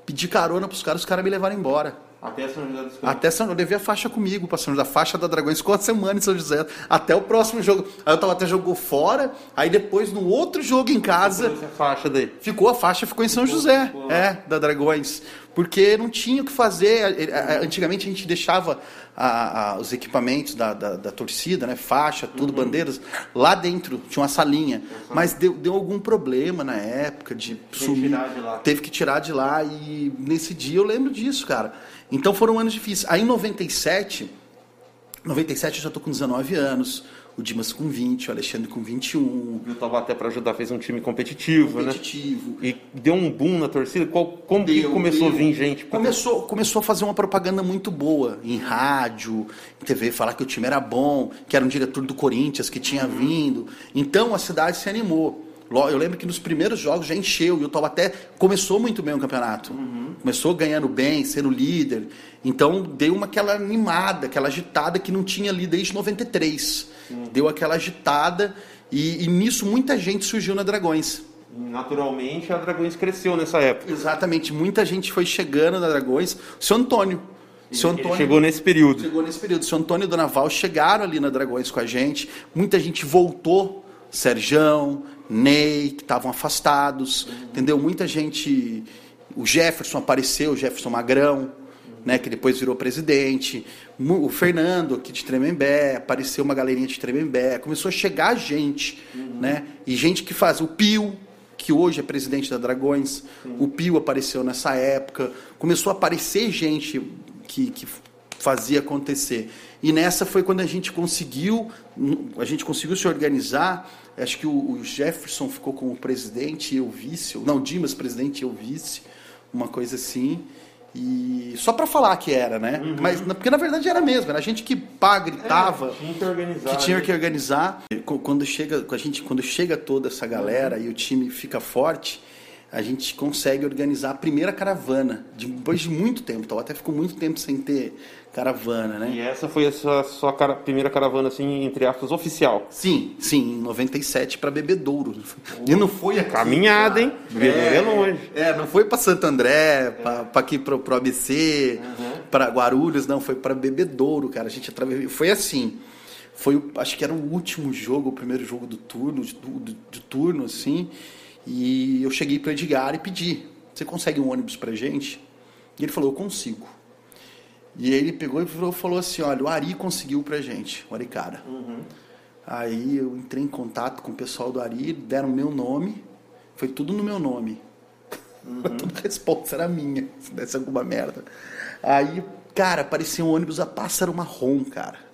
pedi carona para os caras, os caras me levaram embora. Até São José dos Campos. Até São Eu levei a faixa comigo para São José, a faixa da Dragões ficou a semana em São José. Até o próximo jogo. Aí eu tava até jogou fora, aí depois no outro jogo em casa. Ficou a faixa daí. Ficou a faixa, ficou em São José. É, da Dragões. Porque não tinha o que fazer. Antigamente a gente deixava a, a, os equipamentos da, da, da, torcida, né? Faixa, tudo, uhum. bandeiras, lá dentro tinha uma salinha. Uhum. Mas deu, deu algum problema na época de sumir. De Teve que tirar de lá. E nesse dia eu lembro disso, cara. Então foram anos difíceis. Aí em 97, 97 eu já estou com 19 anos, o Dimas com 20, o Alexandre com 21. E o Taubaté para ajudar fez um time competitivo, competitivo. né? E deu um boom na torcida. Qual, como deu, que começou deu. a vir gente? Começou, começou a fazer uma propaganda muito boa em rádio, em TV, falar que o time era bom, que era um diretor do Corinthians que tinha uhum. vindo. Então a cidade se animou. Eu lembro que nos primeiros jogos já encheu e o Taubaté começou muito bem o campeonato. Uhum. Começou ganhando bem, sendo líder. Então deu uma aquela animada, aquela agitada que não tinha ali desde 93. Deu aquela agitada e, e nisso muita gente surgiu na Dragões. Naturalmente a Dragões cresceu nessa época. Exatamente, muita gente foi chegando na Dragões. O seu Antônio, seu Antônio chegou nesse período. Chegou nesse período. Seu Antônio e Dona Val chegaram ali na Dragões com a gente. Muita gente voltou. Serjão, Ney, que estavam afastados, uhum. entendeu? Muita gente. O Jefferson apareceu, o Jefferson Magrão, né, que depois virou presidente. O Fernando, aqui de Tremembé, apareceu uma galerinha de Tremembé. Começou a chegar gente, uhum. né? E gente que faz. O Pio, que hoje é presidente da Dragões, uhum. o Pio apareceu nessa época. Começou a aparecer gente que, que fazia acontecer. E nessa foi quando a gente conseguiu, a gente conseguiu se organizar Acho que o, Jefferson ficou como presidente e eu vice. Não, Dimas presidente e eu vice. Uma coisa assim. E só para falar que era, né? Uhum. Mas porque na verdade era mesmo, era a gente que pá, gritava, é, tinha que organizar. Que tinha né? que organizar. Quando chega, a gente, quando chega toda essa galera uhum. e o time fica forte, a gente consegue organizar a primeira caravana depois de muito tempo. Então até ficou muito tempo sem ter caravana, né? E essa foi a sua, sua cara, primeira caravana, assim, entre aspas, oficial? Sim, sim, em 97 para Bebedouro. E não foi a Caminhada, hein? Bebedouro é, é longe. É, não foi para Santo André, é. para aqui pro, pro ABC, uhum. para Guarulhos, não, foi para Bebedouro, cara. A gente atravessou. Foi assim. Foi, acho que era o último jogo, o primeiro jogo do turno, de, do, de turno, assim. E eu cheguei para Edgar e pedi: Você consegue um ônibus pra gente? E ele falou: Eu consigo. E ele pegou e falou assim: olha, o Ari conseguiu pra gente, o Ari Cara. Uhum. Aí eu entrei em contato com o pessoal do Ari, deram meu nome, foi tudo no meu nome. Uhum. Toda a resposta era minha, se desse alguma merda. Aí, cara, parecia um ônibus a pássaro marrom, cara.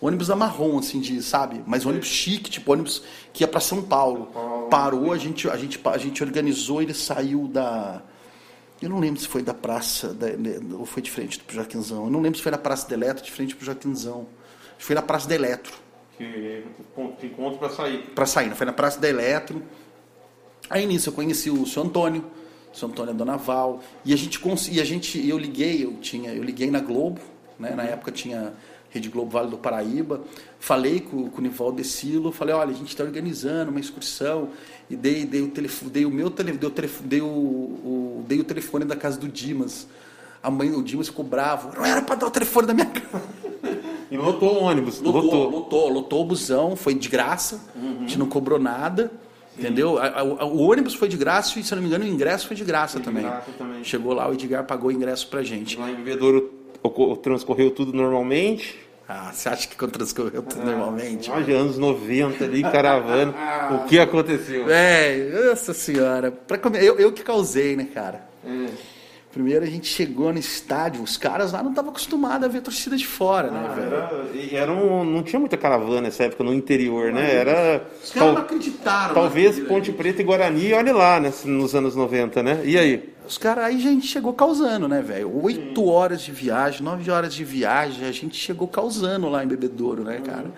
Ônibus a marrom, assim, de, sabe? Mas ônibus chique, tipo ônibus que ia para São Paulo. Parou, a gente, a, gente, a gente organizou, ele saiu da eu não lembro se foi da praça, da, ou foi de frente pro Joaquinzão. Eu não lembro se foi na Praça da Eletro, de frente pro Joaquinzão. Foi na Praça da Eletro. Que encontro para sair. Para sair, não foi na Praça da Eletro. Aí nisso eu conheci o seu Antônio, o seu Antônio Donaval, e a gente e a gente eu liguei, eu tinha, eu liguei na Globo, né? Na época tinha Rede Globo Vale do Paraíba. Falei com, com o Nivaldo Decilo, falei, olha, a gente está organizando uma excursão e dei, dei o telefone, dei o meu telefone, dei o, telefone, dei o, o, dei o telefone da casa do Dimas. A mãe do Dimas ficou bravo, não era para dar o telefone da minha casa. E lotou o ônibus, lotou, lotou, lotou, lotou o busão, foi de graça, uhum. a gente não cobrou nada. Sim. Entendeu? A, a, o ônibus foi de graça e, se não me engano, o ingresso foi de graça, foi de também. graça também. Chegou lá, o Edgar pagou o ingresso pra gente. Lá em Bebedouro transcorreu tudo normalmente? Ah, você acha que transcorreu tudo normalmente? Mais de anos 90 ali, caravana. o que aconteceu? É, nossa senhora. Pra comer, eu, eu que causei, né, cara? É. Primeiro a gente chegou no estádio, os caras lá não estavam acostumados a ver a torcida de fora, né, Ah, velho? era, era um, não tinha muita caravana nessa época no interior, né? Era. Os caras não acreditaram. talvez naquilo, Ponte né? Preta e Guarani, olha lá, né, nos anos 90, né? E aí? Os caras aí a gente chegou causando, né, velho? Oito horas de viagem, nove horas de viagem, a gente chegou causando lá em Bebedouro, né, cara?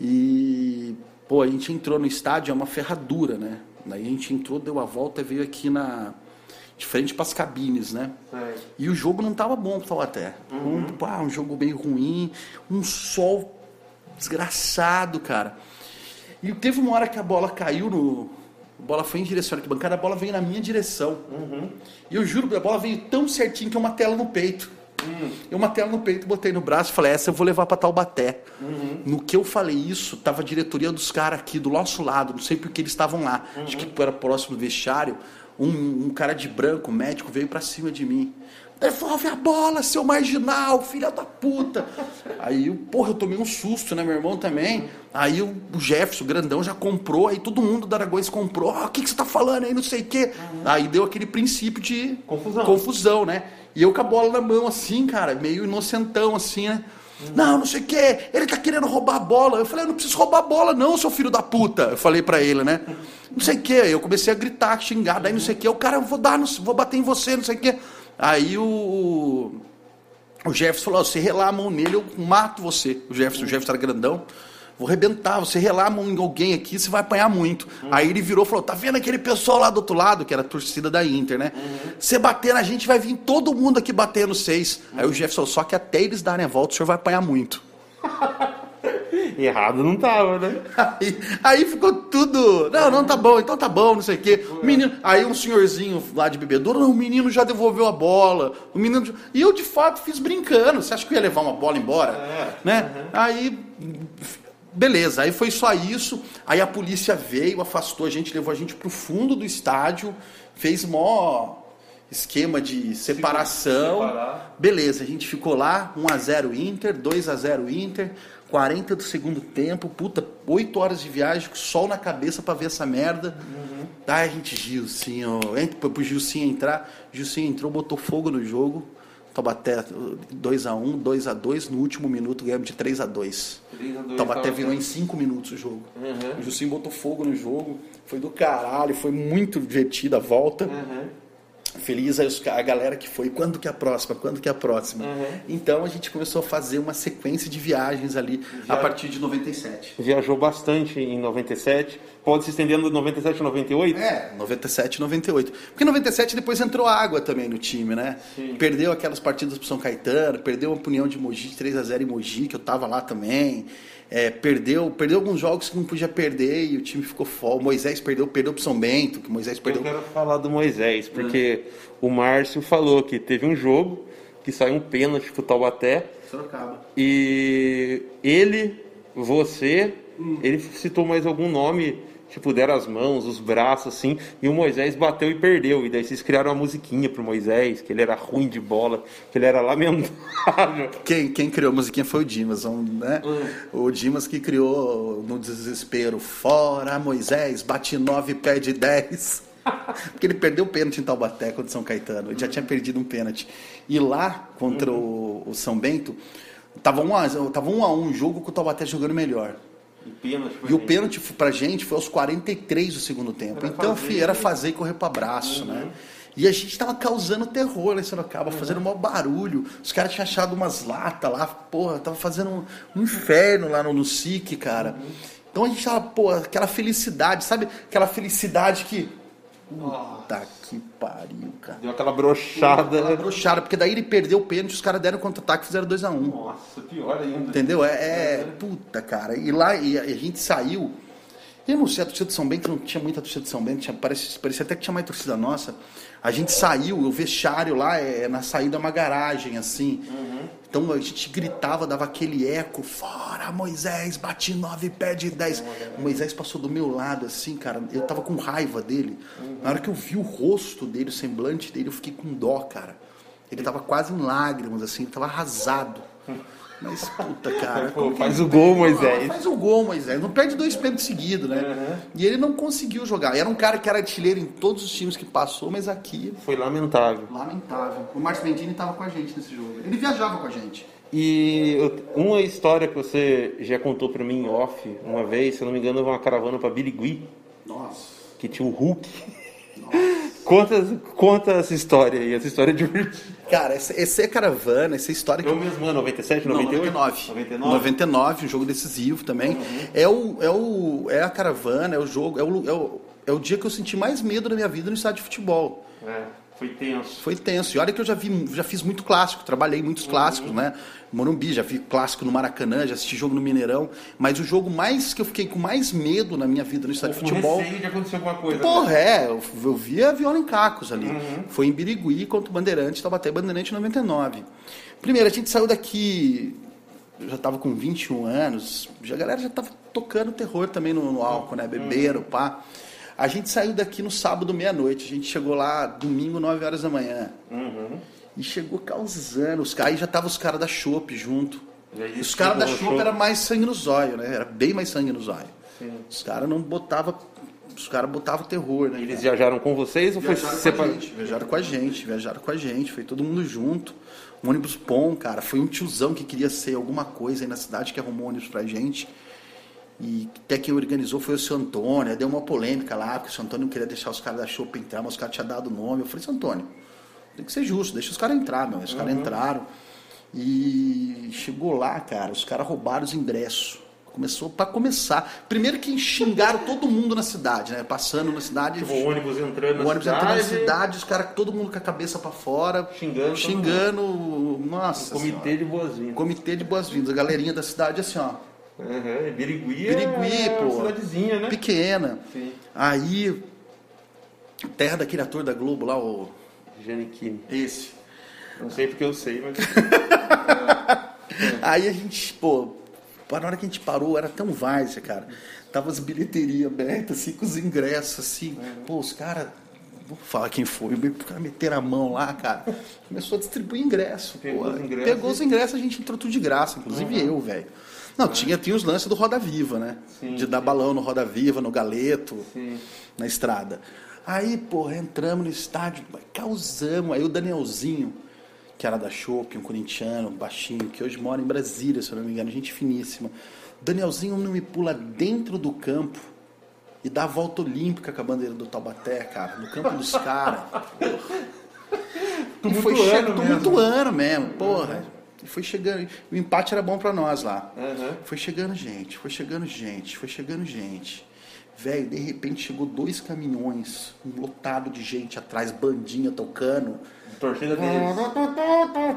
E, pô, a gente entrou no estádio, é uma ferradura, né? Daí a gente entrou, deu a volta e veio aqui na. de frente para as cabines, né? E o jogo não tava bom pro Taubaté. Um, pá, um jogo meio ruim, um sol desgraçado, cara. E teve uma hora que a bola caiu no. A bola foi em direção à arquibancada, a bola veio na minha direção. E eu juro, a bola veio tão certinho que é uma tela no peito. Eu uma tela no peito, botei no braço e falei, essa eu vou levar pra Taubaté. No que eu falei isso, tava a diretoria dos caras aqui do nosso lado, não sei porque eles estavam lá. Acho que era próximo do vestiário. Um, um cara de branco, médico, veio pra cima de mim. Devolve a bola, seu marginal, filha da puta. Aí, porra, eu tomei um susto, né? Meu irmão também. Aí o Jefferson, o grandão, já comprou. Aí todo mundo do Aragoês comprou. Ah, o que, que você tá falando aí, não sei o quê. Aí deu aquele princípio de Confusão. confusão, né? E eu com a bola na mão, assim, cara, meio inocentão, assim, né? Não, não sei o quê, ele tá querendo roubar a bola. Eu falei, eu não preciso roubar a bola, não, seu filho da puta. Eu falei pra ele, né? Não sei o quê. Eu comecei a gritar, xingar, daí não sei o quê. O cara, eu vou dar, no- vou bater em você, não sei o quê. Aí o. O Jefferson falou: "Ó, você relar a mão nele, eu mato você. O Jefferson, o Jefferson era grandão. Vou arrebentar, você relar a mão em alguém aqui, você vai apanhar muito. Aí ele virou e falou: tá vendo aquele pessoal lá do outro lado, que era a torcida da Inter, né? Você bater na gente, vai vir todo mundo aqui bater no seis. Aí o Jefferson, só que até eles darem a volta, o senhor vai apanhar muito. Errado não tava, né? Aí, aí ficou tudo. Não, não tá bom, então tá bom, não sei o quê. O menino, aí um senhorzinho lá de bebedouro, o menino já devolveu a bola. O menino. E eu de fato fiz brincando. Você acha que eu ia levar uma bola embora? É, Né? Aí. Beleza, aí foi só isso. Aí a polícia veio, afastou a gente, levou a gente pro fundo do estádio, fez mó esquema de separação. separar. Beleza, a gente ficou lá, 1x0 Inter, 2x0 Inter, 40 do segundo tempo, puta, 8 horas de viagem, com sol na cabeça pra ver essa merda. Aí a gente, Gilcinho, entra pro Gilcinho entrar, Gilcinho entrou, botou fogo no jogo. Taubaté 2x1, 2x2, no último minuto ganhamos de 3x2. 3 a 2, Taubaté Taubaté. virou em 5 minutos o jogo. Uhum. O Gilcinho botou fogo no jogo, foi do caralho, foi muito divertida a volta. Uhum. Feliz aí os a galera que foi, quando que é a próxima, quando que é a próxima. Uhum. Então a gente começou a fazer uma sequência de viagens ali a partir de 97. Viajou bastante em 97. Pode se estender no 97 e 98? É, 97 98. Porque em 97 depois entrou água também no time, né? Sim. Perdeu aquelas partidas pro São Caetano, perdeu a opinião de Mogi de 3 a 0 em Mogi, que eu tava lá também. É, perdeu, perdeu alguns jogos que não podia perder e o time ficou fora. O Moisés perdeu, perdeu pro São Bento, que o Moisés Eu perdeu. quero falar do Moisés, porque o Márcio falou que teve um jogo que saiu um pênalti pro Taubaté Sorocaba. e ele, você, ele citou mais algum nome, tipo, deram as mãos, os braços, assim, e o Moisés bateu e perdeu. E daí vocês criaram uma musiquinha pro Moisés, que ele era ruim de bola, que ele era lamentável. Quem, quem criou a musiquinha foi o Dimas, um, né? Hum. O Dimas que criou no desespero. Fora Moisés, bate 9, pede 10. Porque ele perdeu o pênalti em Taubaté contra o São Caetano. Ele já tinha perdido um pênalti. E lá, contra o, o São Bento, tava um, a, tava um a um jogo com o Taubaté jogando melhor. E o pênalti pra gente foi aos 43 do segundo tempo. Era então, fazer, fi, era né? fazer e correr pro abraço, né? E a gente tava causando terror lá em Sorocaba, fazendo um maior barulho. Os caras tinham achado umas latas lá, porra, tava fazendo um, inferno lá no, no SIC, cara. Então a gente tava, pô, aquela felicidade, sabe? Aquela felicidade que. Puta que pariu, cara. Deu aquela brochada. Aquela broxada, porque daí ele perdeu o pênalti, os caras deram contra-ataque e fizeram 2x1. Um. Nossa, pior ainda. Entendeu? É, é- puta, cara. E lá e a, e gente saiu. Eu não sei, a torcida de São Bento não tinha muita torcida de São Bento, tinha, parece, parecia até que tinha mais torcida nossa. A gente saiu, o vestiário lá, é, na saída é uma garagem, assim. Então a gente gritava, dava aquele eco, fora Moisés, bate nove, pede dez. O Moisés passou do meu lado, assim, cara. Eu tava com raiva dele. Na hora que eu vi o rosto dele, o semblante dele, eu fiquei com dó, cara. Ele tava quase em lágrimas, assim, ele tava arrasado. Mas, puta, cara. Pô, faz o gol? Moisés. Faz o gol, Moisés. Não perde dois pênaltis seguidos, né? Uhum. E ele não conseguiu jogar. Era um cara que era artilheiro em todos os times que passou, mas aqui, Foi lamentável. lamentável. O Márcio Mendini tava com a gente nesse jogo. Ele viajava com a gente. E uma história que você já contou pra mim em off uma vez, se eu não me engano, uma caravana pra Birigui, Nossa. que tinha o Hulk. Conta, conta essa história aí, essa história de Cara, essa, essa é caravana, essa história que É o mesmo ano, 97, Não, 98? 99. 99. 99, um jogo decisivo também. É, o, é, o, é a caravana, é o jogo, é o, é, o, é o dia que eu senti mais medo na minha vida no estádio de futebol. É, foi tenso. Foi tenso. E olha que eu já vi, já fiz muito clássico, trabalhei muitos clássicos, né? Morumbi, já vi clássico no Maracanã, já assisti jogo no Mineirão. Mas o jogo mais que eu fiquei com mais medo na minha vida no estádio de futebol. receio de acontecer alguma coisa. Porra, né? é, eu, eu vi a viola em cacos ali. Foi em Birigui contra o Bandeirante, Taubaté Bandeirante 99. Primeiro, a gente saiu daqui, eu já tava com 21 anos, já, a galera já tava tocando terror também no, no álcool, né? Beberam, pá. A gente saiu daqui no sábado, meia-noite. A gente chegou lá domingo, 9 horas da manhã. Uhum. E chegou causando. Os aí já tava os caras da Chopp junto. E Os caras da Chopp era mais sangue no zóio, né? Era bem mais sangue no zóio. Sim. Os caras não botavam. Os caras botavam terror, né? Eles cara? viajaram com vocês ou foi Viajaram a separado? viajaram com a gente, viajaram com a gente, foi todo mundo junto. Um ônibus bom, cara. Foi um tiozão que queria ser alguma coisa aí na cidade que arrumou um ônibus pra gente. E até quem organizou foi o seu Antônio. Aí Deu uma polêmica lá, porque o seu Antônio não queria deixar os caras da Chopp entrar, mas os caras tinham dado o nome. Eu falei, seu Antônio, tem que ser justo, deixa os caras entrar, meu. Os caras entraram. E chegou lá, cara, os caras roubaram os ingressos. Começou para começar. Primeiro que xingaram todo mundo na cidade, né? Passando na cidade. Tipo, o ônibus entrando na O ônibus cidade. entrando na cidade, os caras, todo mundo com a cabeça pra fora. Xingando Xingando. Nossa. Comitê senhora. de boas-vindas. Comitê de boas-vindas. A galerinha da cidade, assim, ó. Uhum. Birigui, Birigui, é pô. uma cidadezinha, né? Pequena. Sim. Aí. Terra daquele ator da Globo lá, o. Giannichini. Esse. Não sei porque eu sei, mas... Aí a gente, pô, na hora que a gente parou, era tão várzea, cara. Tava as bilheterias abertas, assim, com os ingressos, assim. Pô, os caras. Vou falar quem foi, os caras meteram a mão lá, cara. Começou a distribuir ingresso. Pegou pô. os ingressos Pegou os ingressos, a gente entrou tudo de graça, inclusive eu, velho. Não, tinha, tinha os lances do Roda Viva, né? Sim, de dar sim. balão no Roda Viva, no Galeto, Sim. na estrada. Aí, porra, entramos no estádio, causamos. Aí o Danielzinho, que era da Chopp, um corintiano, um baixinho, que hoje mora em Brasília, se eu não me engano, gente finíssima. Danielzinho não me pula dentro do campo e dá a volta olímpica com a bandeira do Taubaté, cara, no campo dos caras. E foi Tumultuando mesmo. tumultuando mesmo, porra. Foi chegando. O empate era bom pra nós lá. Uhum. Foi chegando gente, foi chegando gente, foi chegando gente. Velho, de repente chegou dois caminhões, um lotado de gente atrás, bandinha tocando. Torcida deles.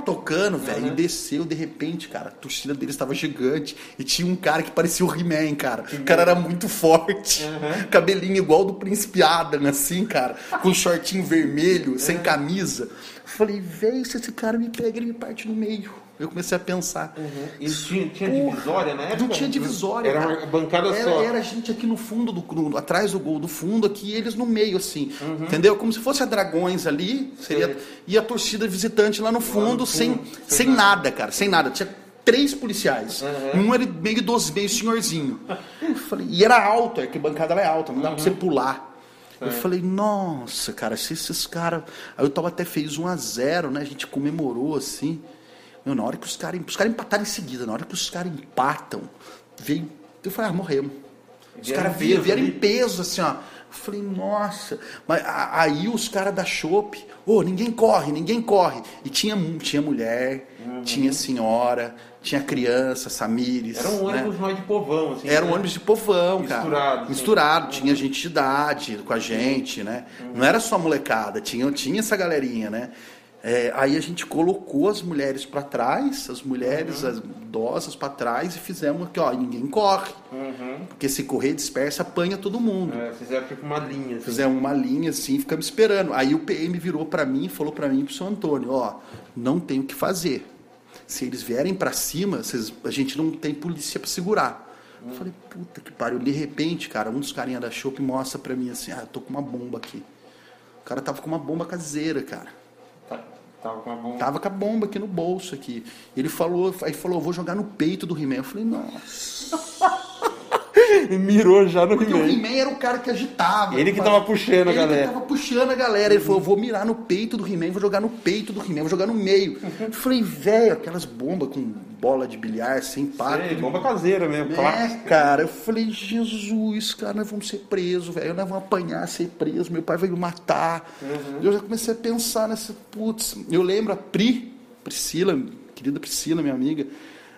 Tocando, velho, e desceu de repente, cara. A torcida deles estava gigante. E tinha um cara que parecia o He-Man, cara. O cara era muito forte. Cabelinho igual do Príncipe Adam, assim, cara. Com shortinho vermelho, sem camisa. Falei, velho, se esse cara me pega, ele me parte no meio. Eu comecei a pensar. E tinha, tinha divisória na época? Não tinha divisória. Era uma bancada era, só. Era gente aqui no fundo do no- atrás do gol do fundo aqui, e eles no meio assim, Uhum. entendeu? Como se fosse a Dragões ali, seria Sei. e a torcida visitante lá no fundo, no sem fundo, sem, sem nada. cara, sem nada. Tinha três policiais. Uhum. Um era meio idoso, meio senhorzinho. Eu falei, e era alto, é que a bancada é alta, não dá pra você Uhum. pular. Eu falei, nossa, cara, se esses caras. Aí o Taubaté fez 1 a 0 né? A gente comemorou assim. Meu, na hora que os caras os caras empataram em seguida, na hora que os caras empatam, veio. Eu falei, ah, morremos. Os caras vieram, vieram em peso, assim, ó. Eu falei, nossa. Mas a- aí os caras da Chopp, ô, ninguém corre, ninguém corre. E tinha, tinha mulher, Uhum. tinha senhora, tinha criança, Samires. Era um né? ônibus mais de povão, assim. Era um né? ônibus de povão, Misturado, cara. sim. Misturado. Tinha gente de idade com a gente, né? Não era só molecada, tinha, tinha essa galerinha, né? É, aí a gente colocou as mulheres para trás, as mulheres Uhum. as idosas para trás e fizemos aqui, ó, ninguém corre. Uhum. Porque se correr dispersa, apanha todo mundo. É, fizeram tipo uma linha. Assim. Fizemos uma linha assim, ficamos esperando. Aí o PM virou para mim e falou para mim e pro seu Antônio, ó, não tem o que fazer. Se eles vierem para cima, vocês- a gente não tem polícia para segurar. Eu falei, puta que pariu. De repente, cara, um dos carinha da Chopp mostra para mim assim, ah, eu tô com uma bomba aqui. O cara tava com uma bomba caseira, cara. Tava com a bomba. Tava com a bomba aqui no bolso aqui. Ele falou, aí falou, vou jogar no peito do He-Man. Eu falei, nossa. Mirou já no Porque o He-Man. He-Man era o cara que agitava. Ele que tava puxando a ele galera. que tava puxando a galera. Ele falou, vou mirar no peito do He-Man, vou jogar no peito do He-Man, vou jogar no meio. Eu falei, velho, aquelas bombas com bola de bilhar, sem impacto. Sei, bomba caseira mesmo, É, clássico. cara, eu falei, Jesus, cara, nós vamos ser presos, velho, nós vamos apanhar, ser preso, meu pai vai me matar. Eu já comecei a pensar nessa, putz, eu lembro a Pri, Priscila, querida Priscila, minha amiga,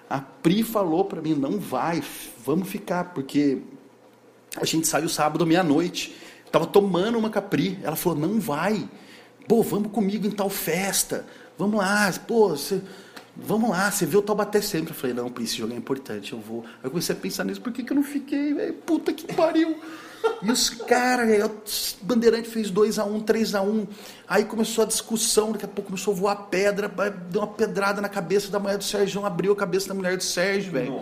a Pri falou pra mim, não vai, vamos ficar, porque a gente saiu sábado meia-noite, tava tomando uma Capri, ela falou, não vai, pô, vamos comigo em tal festa, vamos lá, pô, você... Vamos lá, você vê o Taubaté sempre. Eu falei, não, Pri, esse jogo é importante, eu vou. Aí eu comecei a pensar nisso, por que, que eu não fiquei, velho? Puta que pariu. E os caras, Bandeirante fez 2x1, 3x1. Aí começou a discussão, daqui a pouco começou a voar pedra, deu uma pedrada na cabeça da mulher do Sérgio, abriu a cabeça da mulher do Sérgio, velho.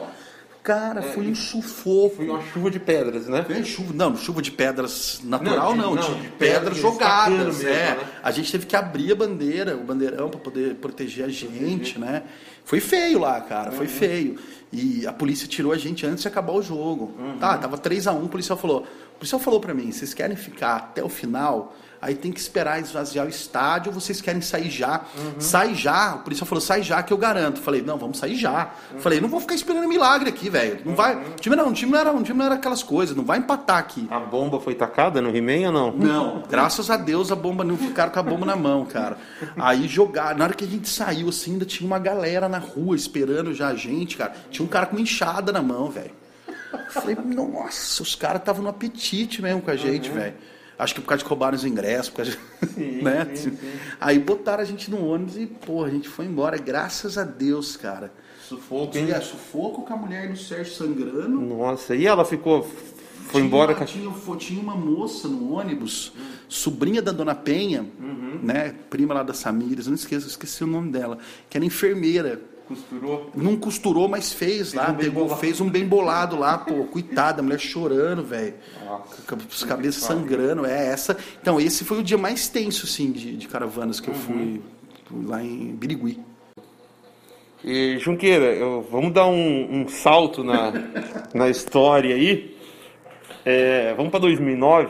Cara, foi um sufoco. Foi uma chuva de pedras, né? Foi chuva, não, chuva de pedras natural Não, não, de- de, não, de pedras pedras jogadas, mesmo, é. né? A gente teve que abrir a bandeira, o bandeirão para poder proteger a gente, né? Foi feio lá, cara, foi feio. E a polícia tirou a gente antes de acabar o jogo. Tá, tava 3 a 1, o policial falou. O policial falou para mim, vocês querem ficar até o final? Aí tem que esperar esvaziar o estádio vocês querem sair já? Sai já. O policial falou, sai já que eu garanto. Falei, não, vamos sair já. Falei, não vou ficar esperando milagre aqui, velho. Não vai. O time não, o time não era, o time não era aquelas coisas, não vai empatar aqui. A bomba foi tacada no He-Man ou não? Não, graças a Deus a bomba não ficaram com a bomba na mão, cara. Aí jogar, na hora que a gente saiu assim, ainda tinha uma galera na rua esperando já a gente, cara. Tinha um cara com uma enxada na mão, velho. Falei, nossa, os caras estavam no apetite mesmo com a gente, velho. Acho que por causa de roubaram os ingressos, por causa de... né? Aí botaram a gente no ônibus e, pô, a gente foi embora, graças a Deus, cara. Sufoco, hein? Sufoco com a mulher do Sérgio sangrando. Nossa, e ela ficou. Foi Tinha embora com tinha, tinha uma moça no ônibus, sobrinha da Dona Penha, né? Prima lá da Samires, não esqueço, esqueci o nome dela, que era enfermeira. Costurou. Não costurou, mas fez lá, um pegou, bolado. fez um bem bolado lá, pô, coitada, a mulher chorando, velho. Com as cabeças sangrando, é essa. Então, esse foi o dia mais tenso, assim, de, de caravanas que eu fui lá em Birigui. E, Junqueira, eu- vamos dar um, um salto na, na história aí. É, vamos para 2009,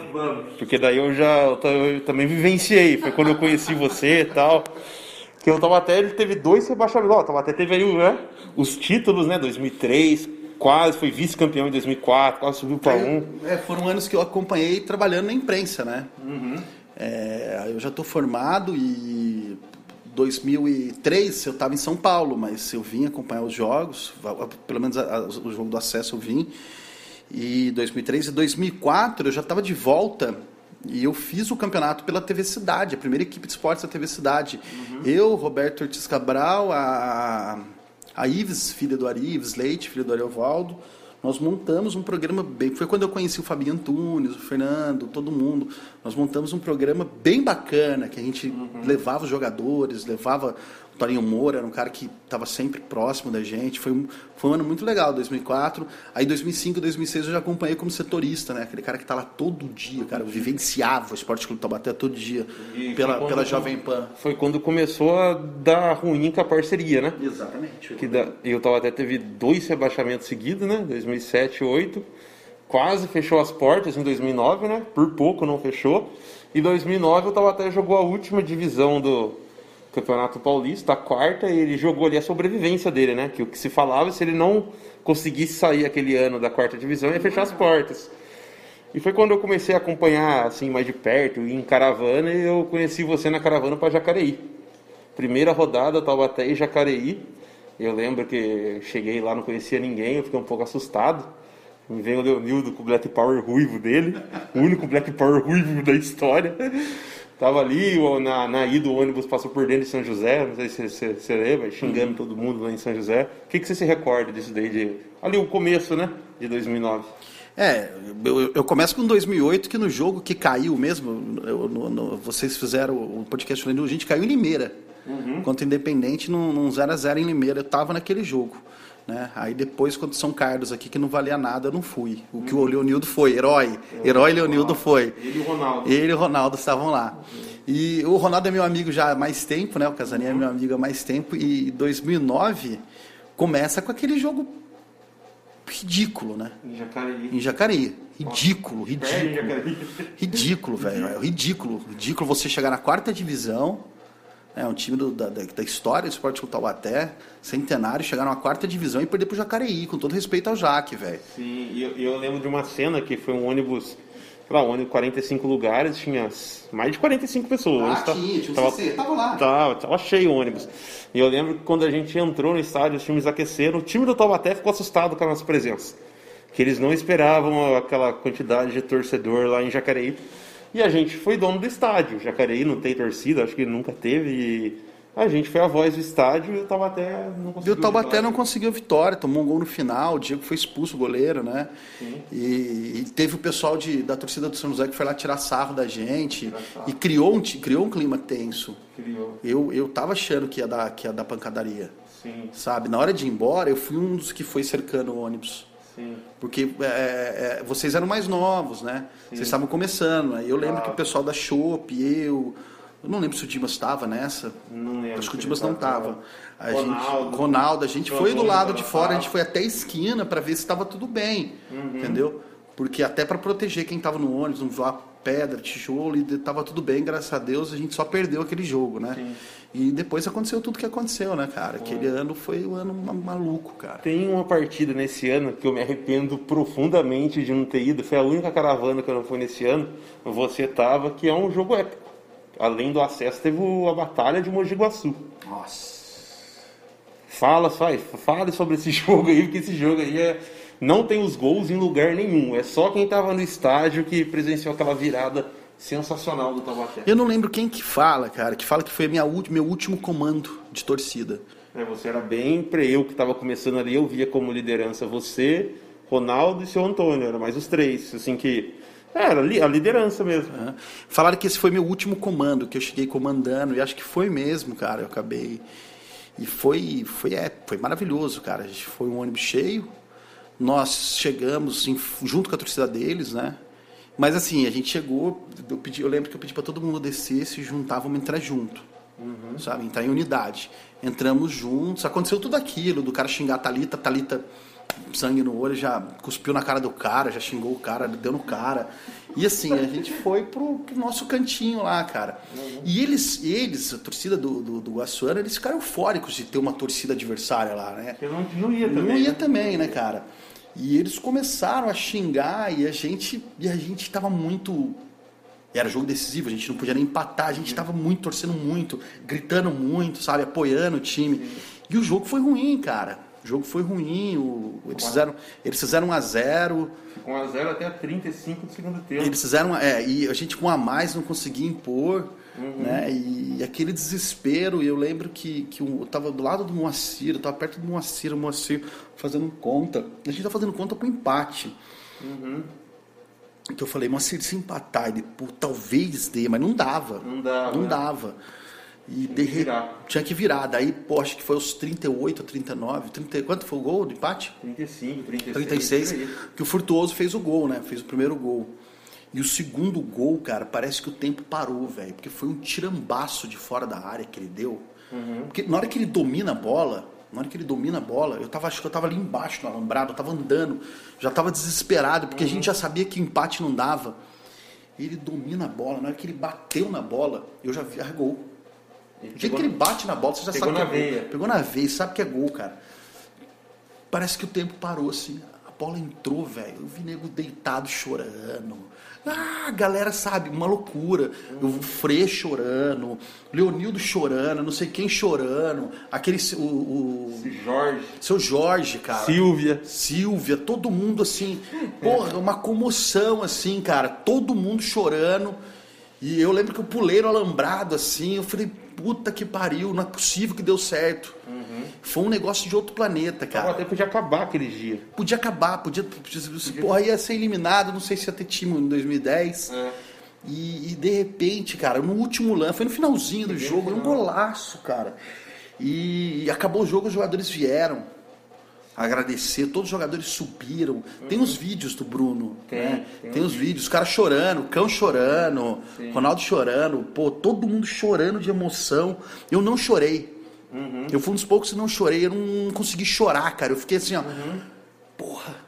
porque daí eu já eu eu também vivenciei. Foi quando eu conheci você e tal. Que o Taubaté ele teve dois rebaixamentos. Ó, O Taubaté teve aí né, os títulos, né? 2003, quase foi vice-campeão em 2004, quase subiu para um. É, foram anos que eu acompanhei trabalhando na imprensa, né? É, eu já estou formado e 2003 eu estava em São Paulo, mas eu vim acompanhar os jogos, pelo menos a- a- o jogo do acesso eu vim. E 2003 e 2004 eu já estava de volta e eu fiz o campeonato pela TV Cidade, a primeira equipe de esportes da TV Cidade. Eu, Roberto Ortiz Cabral, a, a Ives, filha do Ari, Ives Leite, filha do Ariovaldo, nós montamos um programa bem. Foi quando eu conheci o Fabinho Antunes, o Fernando, todo mundo. Nós montamos um programa bem bacana, que a gente levava os jogadores, levava Torinho Moura, era um cara que estava sempre próximo da gente. Foi um, foi um ano muito legal, 2004. Aí 2005, 2006 eu já acompanhei como setorista, né? Aquele cara que tá lá todo dia, cara. Eu vivenciava o Esporte Clube Taubaté todo dia, E pela, pela Jovem Pan. Foi quando começou a dar ruim com a parceria, né? Exatamente. Que da, e o Taubaté teve dois rebaixamentos seguidos, né? 2007 e 2008. Quase fechou as portas em 2009, né? Por pouco não fechou. E 2009 o Taubaté jogou a última divisão do Campeonato Paulista, a quarta, e ele jogou ali a sobrevivência dele, né? Que o que se falava, se ele não conseguisse sair aquele ano da quarta divisão, ia fechar as portas. E foi quando eu comecei a acompanhar assim mais de perto, em caravana, e eu conheci você na caravana para Jacareí. Primeira rodada, Taubaté e Jacareí. Eu lembro que cheguei lá, não conhecia ninguém, eu fiquei um pouco assustado. Me veio o Leonildo com o Black Power ruivo dele, o único Black Power ruivo da história. Tava ali, o- na, na ida o ônibus passou por dentro de São José, não sei se você você lembra, xingando todo mundo lá em São José. O que, que você se recorda disso daí? De, ali o começo, né? De 2009. É, eu, eu começo com 2008, que no jogo que caiu mesmo, eu- no- no- vocês fizeram o podcast falando, a gente caiu em Limeira. Contra o Independente, num, num 0x0 em Limeira. Eu tava naquele jogo. Né? Aí depois, quando São Carlos aqui, que não valia nada, eu não fui. O que o Leonildo foi, herói. Herói Leonildo foi. Ele e o Ronaldo. Ele e o Ronaldo estavam lá. E o Ronaldo é meu amigo já há mais tempo, né? O Casaninha é meu amigo há mais tempo. E 2009 começa com aquele jogo ridículo, né? Em Jacareí. Em Jacareí. Ridículo, ridículo. Jacareí. Ridículo, velho. É ridículo. Ridículo você chegar na quarta divisão, né, um time do- da, da, história do Esporte Clube Taubaté, centenário, chegar numa quarta divisão e perder pro Jacareí, com todo respeito ao Jaque, velho. Sim, e eu, eu lembro de uma cena que foi um ônibus, sei lá, um ônibus 45 lugares, tinha mais de 45 pessoas. Ah, tá- tinha, tinha tava, CC, tava lá. Tava, tava cheio o ônibus. E eu lembro que quando a gente entrou no estádio, os times aqueceram, o time do Taubaté ficou assustado com a nossa presença. Que eles não esperavam aquela quantidade de torcedor lá em Jacareí. E a gente foi dono do estádio. Jacareí não tem torcida, acho que nunca teve. E a gente foi a voz do estádio e o Taubaté não E conseguiu. o Taubaté vitória. não conseguiu vitória, tomou um gol no final, o Diego foi expulso, o goleiro, né? E, e teve o pessoal de, da torcida do São José que foi lá tirar sarro da gente e criou um, criou um clima tenso. Criou. Eu, eu tava achando que ia, dar, que ia dar pancadaria, Sim, sabe? Na hora de ir embora, eu fui um dos que foi cercando o ônibus. Sim. Porque é, é, vocês eram mais novos, né? Vocês estavam começando. Né? Eu lembro Claro. que o pessoal da Chopp, eu. Eu não lembro se o Dimas estava nessa. Não lembro. Acho que o Dimas não tava. tava. A Ronaldo. gente, Ronaldo, a gente foi do lado de fora, a gente foi até a esquina para ver se estava tudo bem, Uhum. entendeu? Porque até para proteger quem tava no ônibus, não voar pedra, tijolo, e tava tudo bem, graças a Deus, a gente só perdeu aquele jogo, né? Sim. E depois aconteceu tudo que aconteceu, né, cara? Aquele ano foi um ano ma- maluco, cara. Tem uma partida nesse ano que eu me arrependo profundamente de não ter ido. Foi a única caravana que eu não fui nesse ano. Você tava, que é um jogo épico. Além do acesso, teve a Batalha de Mogi Guaçu. Nossa. Fala, faz, fale sobre esse jogo aí, porque esse jogo aí é, não tem os gols em lugar nenhum. É só quem tava no estádio que presenciou aquela virada sensacional do Taubaté. Eu não lembro quem que fala, cara, que fala que foi minha, ulti- meu último comando de torcida. É, você era bem pre eu que estava começando ali, eu via como liderança você, Ronaldo e seu Antônio, era mais os três, assim que é, era a liderança mesmo. né? Falaram que esse foi meu último comando, que eu cheguei comandando, e acho que foi mesmo, cara. Eu acabei. E foi, foi, é, foi maravilhoso, cara. A gente foi um ônibus cheio, nós chegamos em- junto com a torcida deles, né? Mas assim, a gente chegou, eu, pedi, eu lembro que eu pedi para todo mundo descer, se juntar, vamos entrar junto. Sabe? Entrar em unidade. Entramos juntos, aconteceu tudo aquilo, do cara xingar a Thalita, Thalita, sangue no olho, já cuspiu na cara do cara, já xingou o cara, deu no cara. E assim, a gente foi pro, pro nosso cantinho lá, cara. E eles, eles, a torcida do, do, do Guaçuana, eles ficaram eufóricos de ter uma torcida adversária lá, né? Eu não, não ia também. Não ia né? também, né, cara? E eles começaram a xingar e a gente, e a gente tava muito. Era jogo decisivo, a gente não podia nem empatar, a gente tava muito, torcendo muito, gritando muito, sabe, apoiando o time. E o jogo foi ruim, cara. O jogo foi ruim, o- eles, fizeram, eles fizeram um a 0 Com 1x0 até 35 do segundo tempo. eles fizeram. É, e a gente com um a mais não conseguia impor, né? E, aquele desespero, e eu lembro que, que eu tava do lado do Moacir, eu tava perto do Moacir, o Moacir fazendo conta. A gente tá fazendo conta pro empate. Que eu falei, Moacir, se empatar, ele, pô, talvez dê, mas não dava. Não dava, Não né? dava. E de que virar. tinha que virar. Daí, pô, acho que foi aos 38, 39. 30, quanto foi o gol de empate? 35, 36. 36, por aí. que o Furtuoso fez o gol, né? Fez o primeiro gol. E o segundo gol, cara, parece que o tempo parou, velho. Porque foi um tirambaço de fora da área que ele deu. Porque na hora que ele domina a bola, na hora que ele domina a bola, eu tava, acho que eu tava ali embaixo no alambrado, eu tava andando, já tava desesperado, porque a gente já sabia que empate não dava. Ele domina a bola, na hora que ele bateu na bola, eu já vi, ah, gol. Ele O dia que ele bate na bola, você já Pegou sabe que na é gol. veia. Pegou na veia, sabe que é gol, cara. Parece que o tempo parou assim. A bola entrou, velho. Eu vi nego deitado chorando. Ah, a galera sabe, uma loucura. O Frei chorando, Leonildo chorando, não sei quem chorando. Aquele. O, o- Jorge, seu Jorge, cara. Silvia. Silvia, todo mundo assim, porra, uma comoção assim, cara, todo mundo chorando. E eu lembro que eu pulei no alambrado assim, eu falei, puta que pariu, não é possível que deu certo. Foi um negócio de outro planeta, Cara. Até podia acabar aquele dia. Podia acabar, podia, podia- porra, ia ser eliminado, não sei se ia ter time em 2010. É. E, e de repente, cara, no último lance, foi no finalzinho do jogo, no um golaço, cara. E, e acabou o jogo, os jogadores vieram. Agradecer. Todos os jogadores subiram. Tem os vídeos do Bruno. Tem, né? tem tem os os vídeos. Os caras chorando, o Cão chorando, Sim. Ronaldo chorando. Pô, todo mundo chorando de emoção. Eu não chorei. Uhum. Eu fui um dos poucos que não chorei. Eu não consegui chorar, cara. Eu fiquei assim, ó. Porra.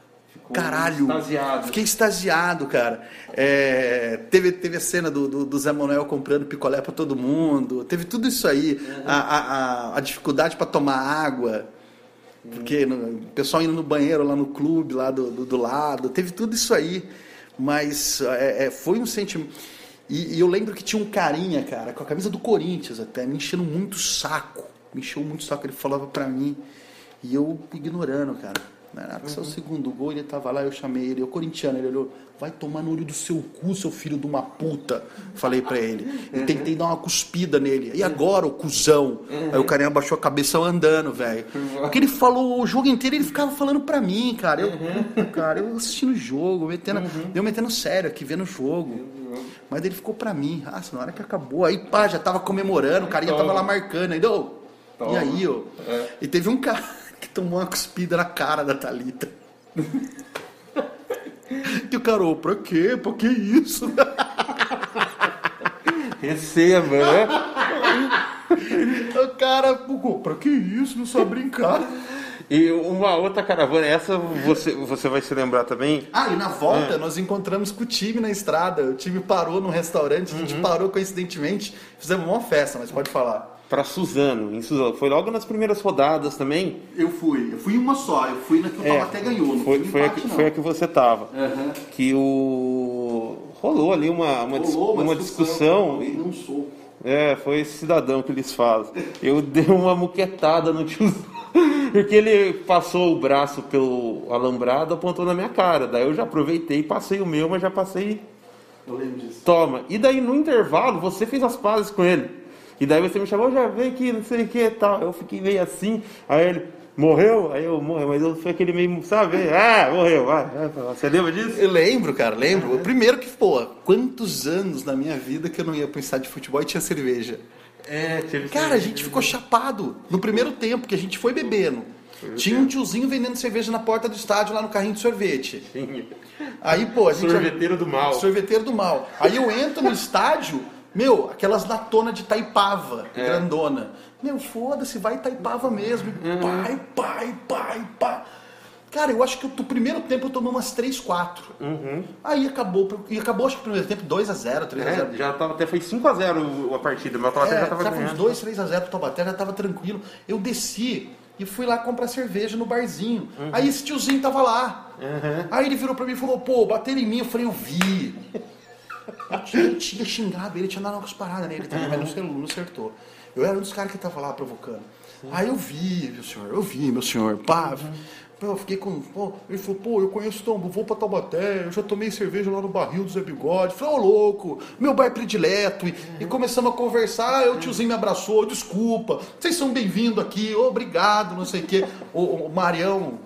Caralho. Uhum. extasiado. Fiquei extasiado, cara. É, teve, teve a cena do, do, do Zé Manuel comprando picolé pra todo mundo. Teve tudo isso aí. A, a, a, a dificuldade pra tomar água. Porque o pessoal indo no banheiro lá no clube, lá do, do, do lado. Teve tudo isso aí. Mas é, é, foi um sentimento. E, e eu lembro que tinha um carinha, cara, com a camisa do Corinthians até, me enchendo muito saco. Me encheu muito saco. Ele falava pra mim. E eu ignorando, cara. Na hora que saiu o segundo gol, ele tava lá, eu chamei ele, eu corintiano, ele olhou, vai tomar no olho do seu cu, seu filho de uma puta, falei pra ele. E tentei dar uma cuspida nele. E agora, o cuzão? Aí o carinha abaixou a cabeça andando, velho. Porque ele falou o jogo inteiro, ele ficava falando pra mim, cara. Eu, puta, cara, eu assistindo o jogo, metendo, eu metendo sério aqui, vendo o jogo. Mas ele ficou pra mim. Ah, na hora que acabou, aí pá, já tava comemorando, o carinha tava lá marcando. Aí, ô, e Toma. aí, ó. É. E teve um cara tomou uma cuspida na cara da Thalita. E o cara, ô, pra quê? Pra que isso? Receba, né? O cara, pô, pra que isso? Não só brincar. E uma outra caravana, essa você, você vai se lembrar também. Ah, e na volta nós encontramos com o time na estrada. O time parou num restaurante, a gente parou coincidentemente, fizemos uma festa, mas pode falar. Pra Suzano, em Suzano. Foi logo nas primeiras rodadas também. Eu fui, eu fui uma só, eu fui na que o É, Taubaté ganhou. Não Foi, foi, a empate, que, não. foi a que você tava. Aham. Que o. Rolou ali uma, uma, Rolou uma discussão. e não sou. É, foi esse cidadão que eles falam. Eu dei uma muquetada no tiozão. Porque ele passou o braço pelo alambrado, apontou na minha cara. Daí eu já aproveitei, passei o meu, mas já passei. Eu lembro disso. Toma. E daí no intervalo você fez as pazes com ele. E daí você me chamou, já vem aqui, não sei o que tal. Eu fiquei meio assim. Aí ele, morreu? Aí eu morreu, mas eu fui aquele meio, sabe? Ah, morreu, vai. Você lembra disso? Eu lembro, cara, lembro. O primeiro que, pô, quantos anos na minha vida que eu não ia pro estádio de futebol e tinha cerveja. É, teve Cara, a gente ficou chapado no primeiro tempo, que a gente foi bebendo. Tinha um tiozinho vendendo cerveja na porta do estádio lá no carrinho de sorvete. Aí, pô, a gente. Sorveteiro do mal. Sorveteiro do mal. Aí eu entro no estádio, meu, aquelas latonas de Taipava, É. grandona. Meu, foda-se, vai Taipava mesmo. Uhum. Pai, pai, pai, pai. Cara, eu acho que o primeiro tempo eu tomei umas 3, 4. Aí acabou, e acabou acho que o primeiro tempo 2x0, 3x0. Uhum. É, já tava, até foi 5x0 a partida, mas Taubaté É, já tava tava uns ganhando. 2, 3 a 0 pro Taubaté, já tava tranquilo. Eu desci e fui lá comprar cerveja no barzinho. Uhum. Aí esse tiozinho tava lá. Aí ele virou pra mim e falou, pô, bateram em mim. Eu falei, eu vi. Eu tinha, eu tinha xingado ele, tinha dado umas paradas nele também, mas não acertou, não acertou. Eu era um dos caras que tava lá provocando. Aí eu vi, meu senhor, eu vi, meu senhor, pá. Pô, Eu fiquei com. Pô, ele falou, pô, eu conheço Tombo, vou pra Taubaté, eu já tomei cerveja lá no barril do Zé Bigode. Falei, ô louco, meu bar predileto. E, e começamos a conversar, aí o tiozinho me abraçou, desculpa, vocês são bem-vindos aqui, obrigado, não sei o quê. O, o Marião,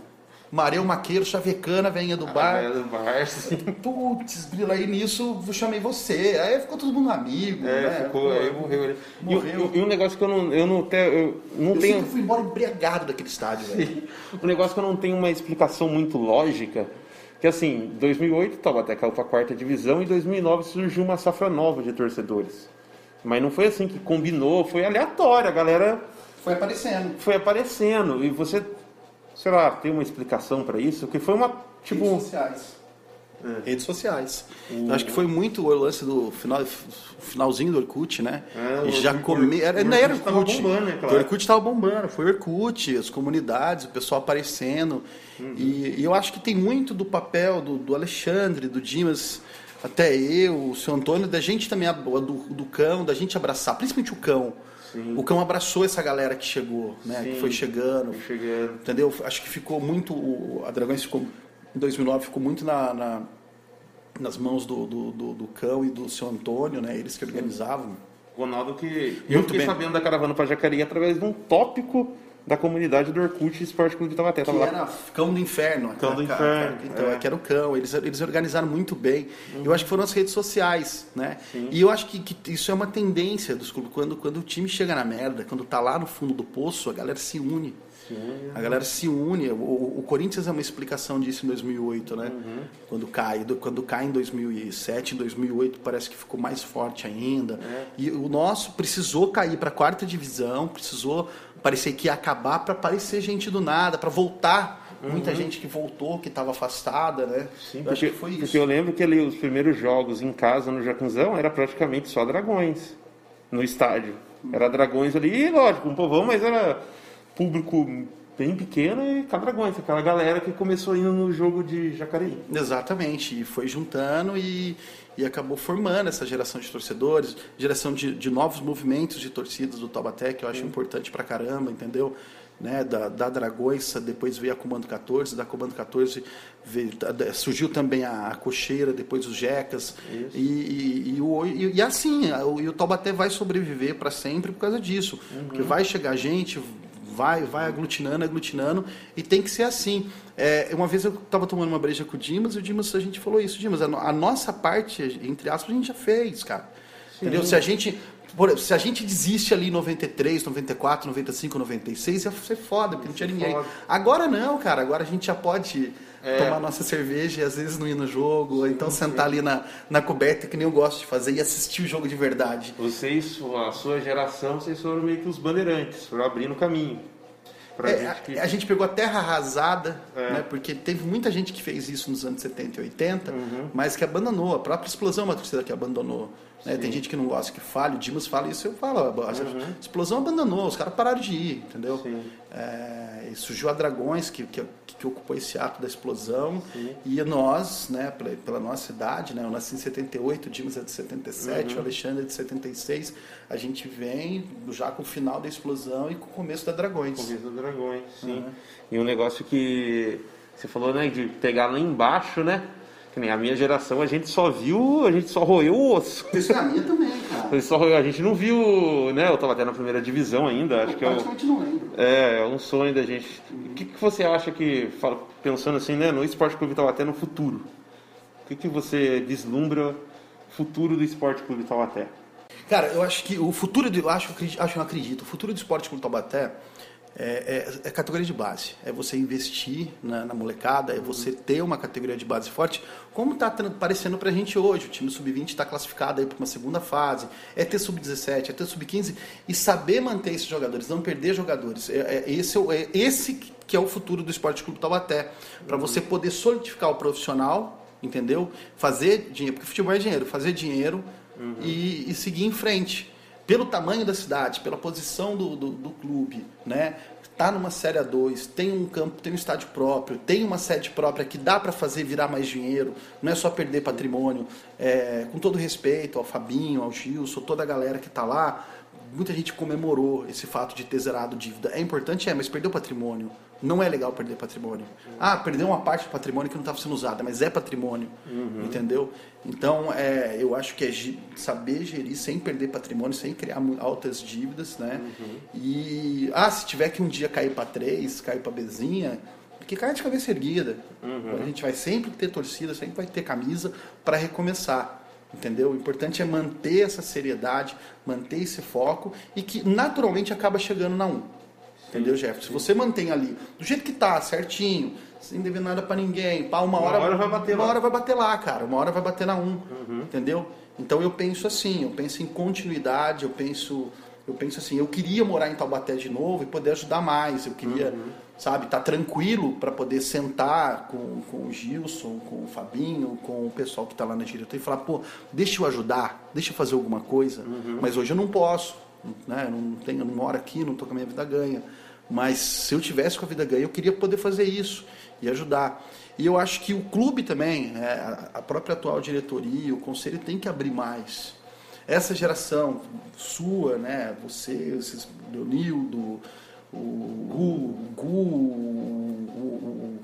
Marião Maqueiro, chavecana, venha do bar. É, do bar. Putz, grila, aí nisso eu chamei você. Aí ficou todo mundo amigo, É, né? ficou, aí morreu. E, Morreu. e- e um negócio que eu não, eu não tenho. Eu não Eu tenho que eu fui embora embriagado daquele estádio, velho. um negócio que eu não tenho uma explicação muito lógica. Que assim, 2008 Taubaté caiu para a quarta divisão e em 2009 surgiu uma safra nova de torcedores. Mas não foi assim que combinou, foi aleatório. A galera Foi aparecendo. foi aparecendo e você, sei lá, tem uma explicação para isso? Que foi uma tipo Redes sociais. Redes sociais. Eu acho que foi muito o lance do final, finalzinho do Orkut, né? É, e o já Orkut- come... o era, não era Orkut tava Orkut. bombando, né, claro. O Orkut estava bombando, foi o Orkut, as comunidades, o pessoal aparecendo. Uhum. E, e eu acho que tem muito do papel do, do Alexandre, do Dimas, até eu, o seu Antônio, da gente também, do, do cão, da gente abraçar, principalmente o cão. O cão abraçou essa galera que chegou, né? Que Sim. foi chegando, chegando. Entendeu? Acho que ficou muito. A Dragões ficou. Em 2009 ficou muito na, na- nas mãos do, do, do- do Cão e do seu Antônio, né? Eles que organizavam. Ronaldo que eu Muito fiquei bem. sabendo da caravana para Jacareí através de um tópico da comunidade do Orkut Esporte Clube de Taubaté. Que Tava lá era Cão do Inferno. Cão do Inferno, Então, é. que era o Cão. Eles, eles organizaram muito bem. Eu acho que foram as redes sociais, né? E eu acho que, que isso é uma tendência dos clubes. Quando, quando o time chega na merda, quando tá lá no fundo do poço, a galera se une. A galera se une. O, o, Corinthians é uma explicação disso em 2008, né? Uhum. Quando cai. Quando cai em 2007, em 2008 parece que ficou mais forte ainda. É. E o nosso precisou cair para a quarta divisão, precisou parecer que ia acabar para aparecer gente do nada, para voltar. Uhum. Muita gente que voltou, que estava afastada, né? Sim, eu porque, foi isso. Porque eu lembro que ali os primeiros jogos em casa no Jacanzão era praticamente só dragões no estádio. Era dragões ali, e lógico, um povão, mas era público bem pequeno e Cadragões, aquela galera que começou indo no jogo de Jacareí. Exatamente, e foi juntando e, e acabou formando essa geração de torcedores, geração de, de novos movimentos de torcidas do Taubaté, que eu acho Sim. importante pra caramba, entendeu? Né, da, da Dragoiça, depois veio a Comando 14, da Comando 14 veio, surgiu também a, a Cocheira, depois os Jecas. E, e, e, e, assim, o, e o Taubaté vai sobreviver para sempre por causa disso. Uhum. Porque vai chegar gente, vai, vai aglutinando, aglutinando, e tem que ser assim. É, uma vez eu estava tomando uma breja com o Dimas, e o Dimas, a gente falou isso, Dimas, a, a nossa parte, entre aspas, a gente já fez, cara. Sim. Entendeu? Se a gente se a gente desiste ali em 93, 94, 95, 96, ia ser foda, porque não tinha ninguém. Agora não, cara. Agora a gente já pode é. tomar nossa cerveja e às vezes não ir no jogo, ou então sentar ali na, na coberta, que nem eu gosto de fazer, e assistir o jogo de verdade. Vocês, a sua geração, vocês foram meio que os bandeirantes, foram abrindo caminho. É, gente que... a, a, gente pegou a terra arrasada, é. né, porque teve muita gente que fez isso nos anos 70 e 80, uhum. mas que abandonou. A própria explosão é uma torcida que abandonou. Né? Tem gente que não gosta que fale, o Dimas fala isso, eu falo. A uhum. explosão abandonou, os caras pararam de ir, entendeu? É, surgiu a Dragões, que, que, que, ocupou esse ato da explosão, Sim. e nós, né, pela, pela, nossa idade, né, eu nasci em 78, o Dimas é de 77, uhum. o Alexandre é de 76, a gente vem já com o final da explosão e com o começo da Dragões. Começo da Dragões, sim. Uhum. E um negócio que você falou, né, de pegar lá embaixo, né? Que nem a minha geração, a gente só viu, a gente só roeu o osso. Isso é a minha também, cara. Só roeu, a gente não viu, né? Eu tava até na primeira divisão ainda, acho eu que é um, não lembro. É, é um sonho da gente. Uhum. O que, que você acha que, pensando assim, né, no Esporte Clube Taubaté no futuro? O que, que você vislumbra futuro do Esporte Clube Taubaté? Cara, eu acho que o futuro, de, eu acho, acho, não acredito, o futuro do Esporte Clube Taubaté é, é, é, categoria de base. É você investir na, na, molecada, é você ter uma categoria de base forte, como está parecendo para a gente hoje. O time sub-20 está classificado para uma segunda fase. É ter sub-17, é ter sub-15 e saber manter esses jogadores, não perder jogadores. É, é esse, é, esse que é o futuro do Esporte Clube Taubaté. Para você poder solidificar o profissional, entendeu? Fazer dinheiro, porque futebol é dinheiro, fazer dinheiro uhum. e, e seguir em frente pelo tamanho da cidade, pela posição do, do, do clube, né? Tá numa Série A2, tem um campo, tem um estádio próprio, tem uma sede própria que dá para fazer virar mais dinheiro, não é só perder patrimônio. É, com todo respeito ao Fabinho, ao Gilson, toda a galera que está lá, muita gente comemorou esse fato de ter zerado dívida. É importante, é, mas perdeu patrimônio. Não é legal perder patrimônio. Ah, perdeu uma parte do patrimônio que não estava sendo usada, mas é patrimônio. Uhum. Entendeu? Então, é, eu acho que é saber gerir sem perder patrimônio, sem criar altas dívidas, né? Uhum. E, ah, se tiver que um dia cair para três, cair para bezinha, que caia de cabeça erguida. Uhum. A gente vai sempre ter torcida, sempre vai ter camisa para recomeçar. Entendeu? O importante é manter essa seriedade, manter esse foco e que naturalmente acaba chegando na 1. Entendeu, Jefferson? Se você mantém ali do jeito que tá, certinho, sem dever nada para ninguém, pá, uma, uma hora, hora, vai bater uma lá. hora vai bater lá, cara. Uma hora vai bater na 1. Uhum. Entendeu? Então eu penso assim, eu penso em continuidade, eu penso eu penso assim, eu queria morar em Taubaté de novo e poder ajudar mais. Eu queria, uhum. sabe, estar tá tranquilo para poder sentar com, com o Gilson, com o Fabinho, com o pessoal que está lá na diretoria e falar, pô, deixa eu ajudar, deixa eu fazer alguma coisa. Uhum. Mas hoje eu não posso, né? Eu não tenho, eu não moro aqui, não estou com a minha vida ganha. Mas se eu tivesse com a vida ganha, eu queria poder fazer isso e ajudar. E eu acho que o clube também, né, a própria atual diretoria, o conselho tem que abrir mais. Essa geração sua, né, você, esses, Leonildo, o Gu, o Gu, o, o,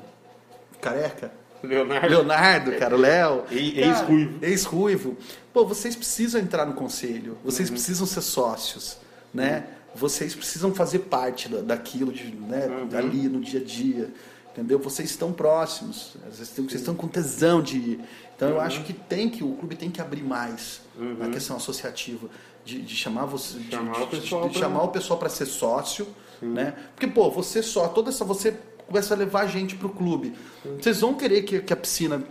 Careca, Leonardo. Leonardo, cara, o Léo. Ex-ruivo. Ex-ruivo. Pô, vocês precisam entrar no conselho, vocês uhum. precisam ser sócios, né? Vocês precisam fazer parte daquilo de, né, uhum. ali no dia a dia. entendeu? Vocês estão próximos, às vezes vocês estão com tesão de ir. Então eu Uhum. acho que tem que o clube tem que abrir mais na questão associativa de, de chamar você, Chamar de- o pessoal de chamar o pessoal para ser sócio, né? Porque pô, você só toda essa você começa a levar gente pro clube. Vocês vão querer que, que a piscina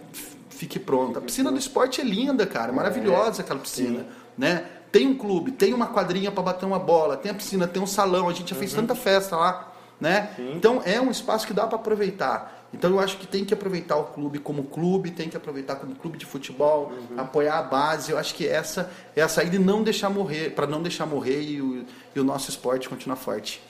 fique pronta. A piscina do esporte é linda, cara, é maravilhosa aquela piscina, né? Tem um clube, tem uma quadrinha para bater uma bola, tem a piscina, tem um salão, a gente já fez tanta festa lá, né? Então é um espaço que dá para aproveitar. Então eu acho que tem que aproveitar o clube como clube, tem que aproveitar como clube de futebol, apoiar a base. Eu acho que essa é a saída e não deixar morrer, para não deixar morrer e o, e o nosso esporte continuar forte.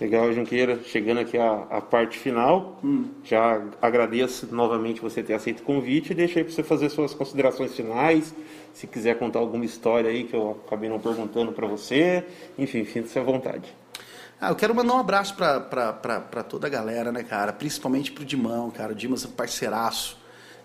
Legal, Junqueira. Chegando aqui à, à parte final, já agradeço novamente você ter aceito o convite e deixo aí para você fazer suas considerações finais. Se quiser contar alguma história aí que eu acabei não perguntando para você, enfim, sinta-se à vontade. Ah, eu quero mandar um abraço pra toda a galera, né, cara? Principalmente pro Dimão, cara. O Dimas é um parceiraço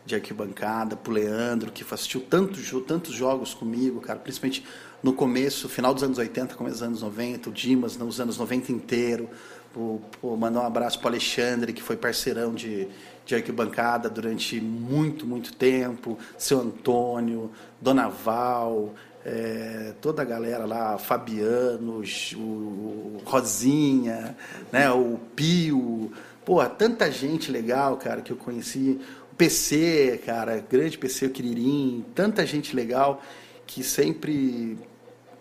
de arquibancada, pro Leandro, que assistiu tantos, tantos jogos comigo, cara. Principalmente no começo, final dos anos 80, começo dos anos 90. O Dimas nos anos 90 inteiro. Pô, pô, mandar um abraço pro Alexandre, que foi parceirão de, de arquibancada durante muito, muito tempo. Seu Antônio, Dona Val, é, toda a galera lá, Fabiano, o Rosinha, né, o Pio, pô, tanta gente legal, cara, que eu conheci. O PC, cara, grande PC, o Quiririm, tanta gente legal que sempre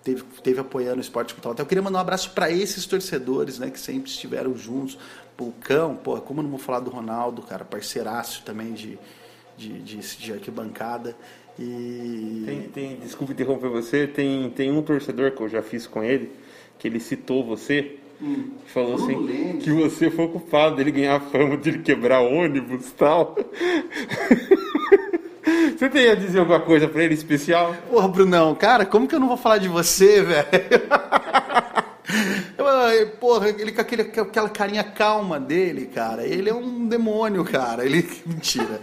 teve, teve apoiando o esporte cultural. Então, eu queria mandar um abraço para esses torcedores, né, que sempre estiveram juntos. O Cão, pô, como eu não vou falar do Ronaldo, cara, parceiraço também de, de, de, de arquibancada. E Tem, tem, desculpa interromper você, tem, tem um torcedor que eu já fiz com ele, que ele citou você, que falou assim, Lemos. que você foi culpado dele ganhar fama de ele quebrar ônibus e tal. você tem a dizer alguma coisa pra ele especial? Porra, Brunão, cara, como que eu não vou falar de você, velho? Porra, ele com aquele, aquela carinha calma dele, cara. Ele é um demônio, cara. Ele. Mentira.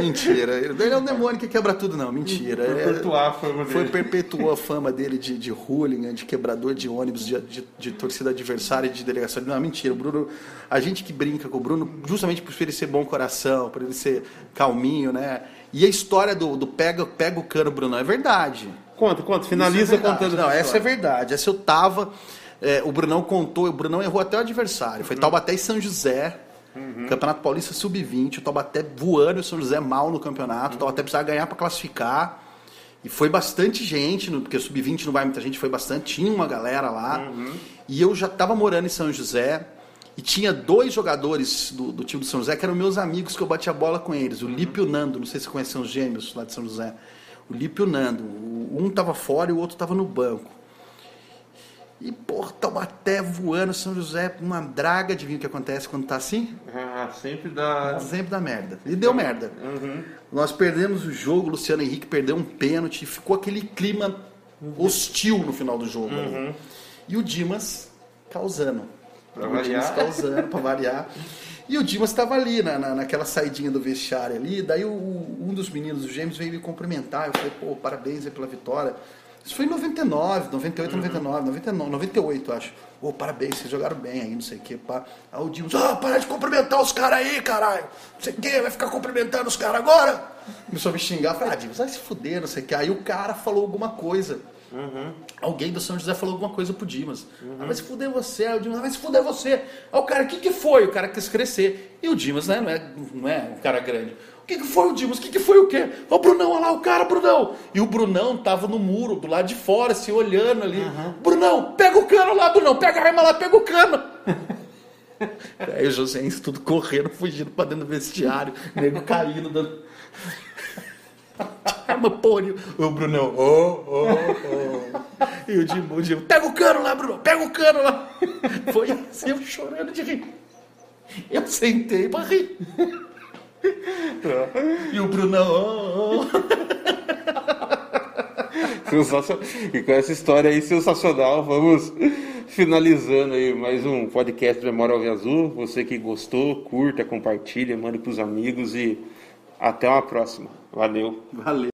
Mentira. Ele é um demônio que quebra tudo, não. Mentira. É- Perpetuar a fama Foi dele. perpetuou a fama dele de, de hooligan, de quebrador de ônibus, de, de, de torcida adversária de delegação. Não, mentira. O Bruno, a gente que brinca com o Bruno, justamente por ele ser bom coração, por ele ser calminho, né? E a história do, do pega, pega o cano, Bruno, é verdade. Conta, conta, finaliza Isso é contando Não, essa é verdade. Essa eu tava. é, o Brunão contou, o Brunão errou até o adversário. Foi Taubaté e São José. Campeonato Paulista Sub-20. O Taubaté voando e o São José mal no campeonato. O Taubaté precisava ganhar para classificar. E foi bastante gente, no- porque o Sub-20 não vai muita gente, foi bastante. Tinha uma galera lá. E eu já estava morando em São José. E tinha dois jogadores do, do time do São José que eram meus amigos que eu batia bola com eles. O Lipe e o Nando, não sei se você conhece os gêmeos lá de São José. O Lipe e o Nando. Um tava fora e o outro tava no banco. E, porra, Taubaté voando, São José, uma draga de vinho que acontece quando tá assim. Ah, sempre dá. Sempre dá merda. E deu merda. Nós perdemos o jogo, o Luciano Henrique perdeu um pênalti, ficou aquele clima hostil no final do jogo. ali. E o Dimas causando. Pra o Dimas variar. causando, pra variar. E o Dimas estava ali, na, na- naquela saidinha do vestiário ali. Daí o- um dos meninos, os gêmeos, veio me cumprimentar. Eu falei, pô, parabéns aí pela vitória. Isso foi em 99, 98, 99, 99, 98, acho. Ô, parabéns, vocês jogaram bem aí, não sei o que, pá. Aí o Dimas, ah, para de cumprimentar os caras aí, caralho. Não sei o que, vai ficar cumprimentando os caras agora? Começou a me xingar, falei, ah, Dimas, vai se fuder, não sei o que. Aí o cara falou alguma coisa. Alguém do São José falou alguma coisa pro Dimas. Ah, vai se fuder você. Aí o Dimas, ah, vai se fuder você. Aí o cara, o que que foi? O cara quis crescer. E o Dimas, né, não é, não é um cara grande. O que que foi o Dimas? O que que foi o quê? Ó o Brunão, olha lá o cara, Brunão. E o Brunão tava no muro, do lado de fora, se olhando ali. Brunão, pega o cano lá, Brunão. Pega a arma lá, pega o cano. Aí o Joséense tudo correndo, fugindo pra dentro do vestiário. Nego caindo, dando... Arma pônei. O Brunão, ô, ô, ô. E o Dimo, o Dimo, pega o cano lá, Bruno, pega o cano lá. Foi assim, eu chorando de rir. Eu sentei pra rir. E o Brunão, ô, ô. Sensacional. E com essa história aí sensacional, vamos finalizando aí mais um podcast do Memória Alve Azul. Você que gostou, curta, compartilha, mande pros amigos e até uma próxima. Valeu. Valeu.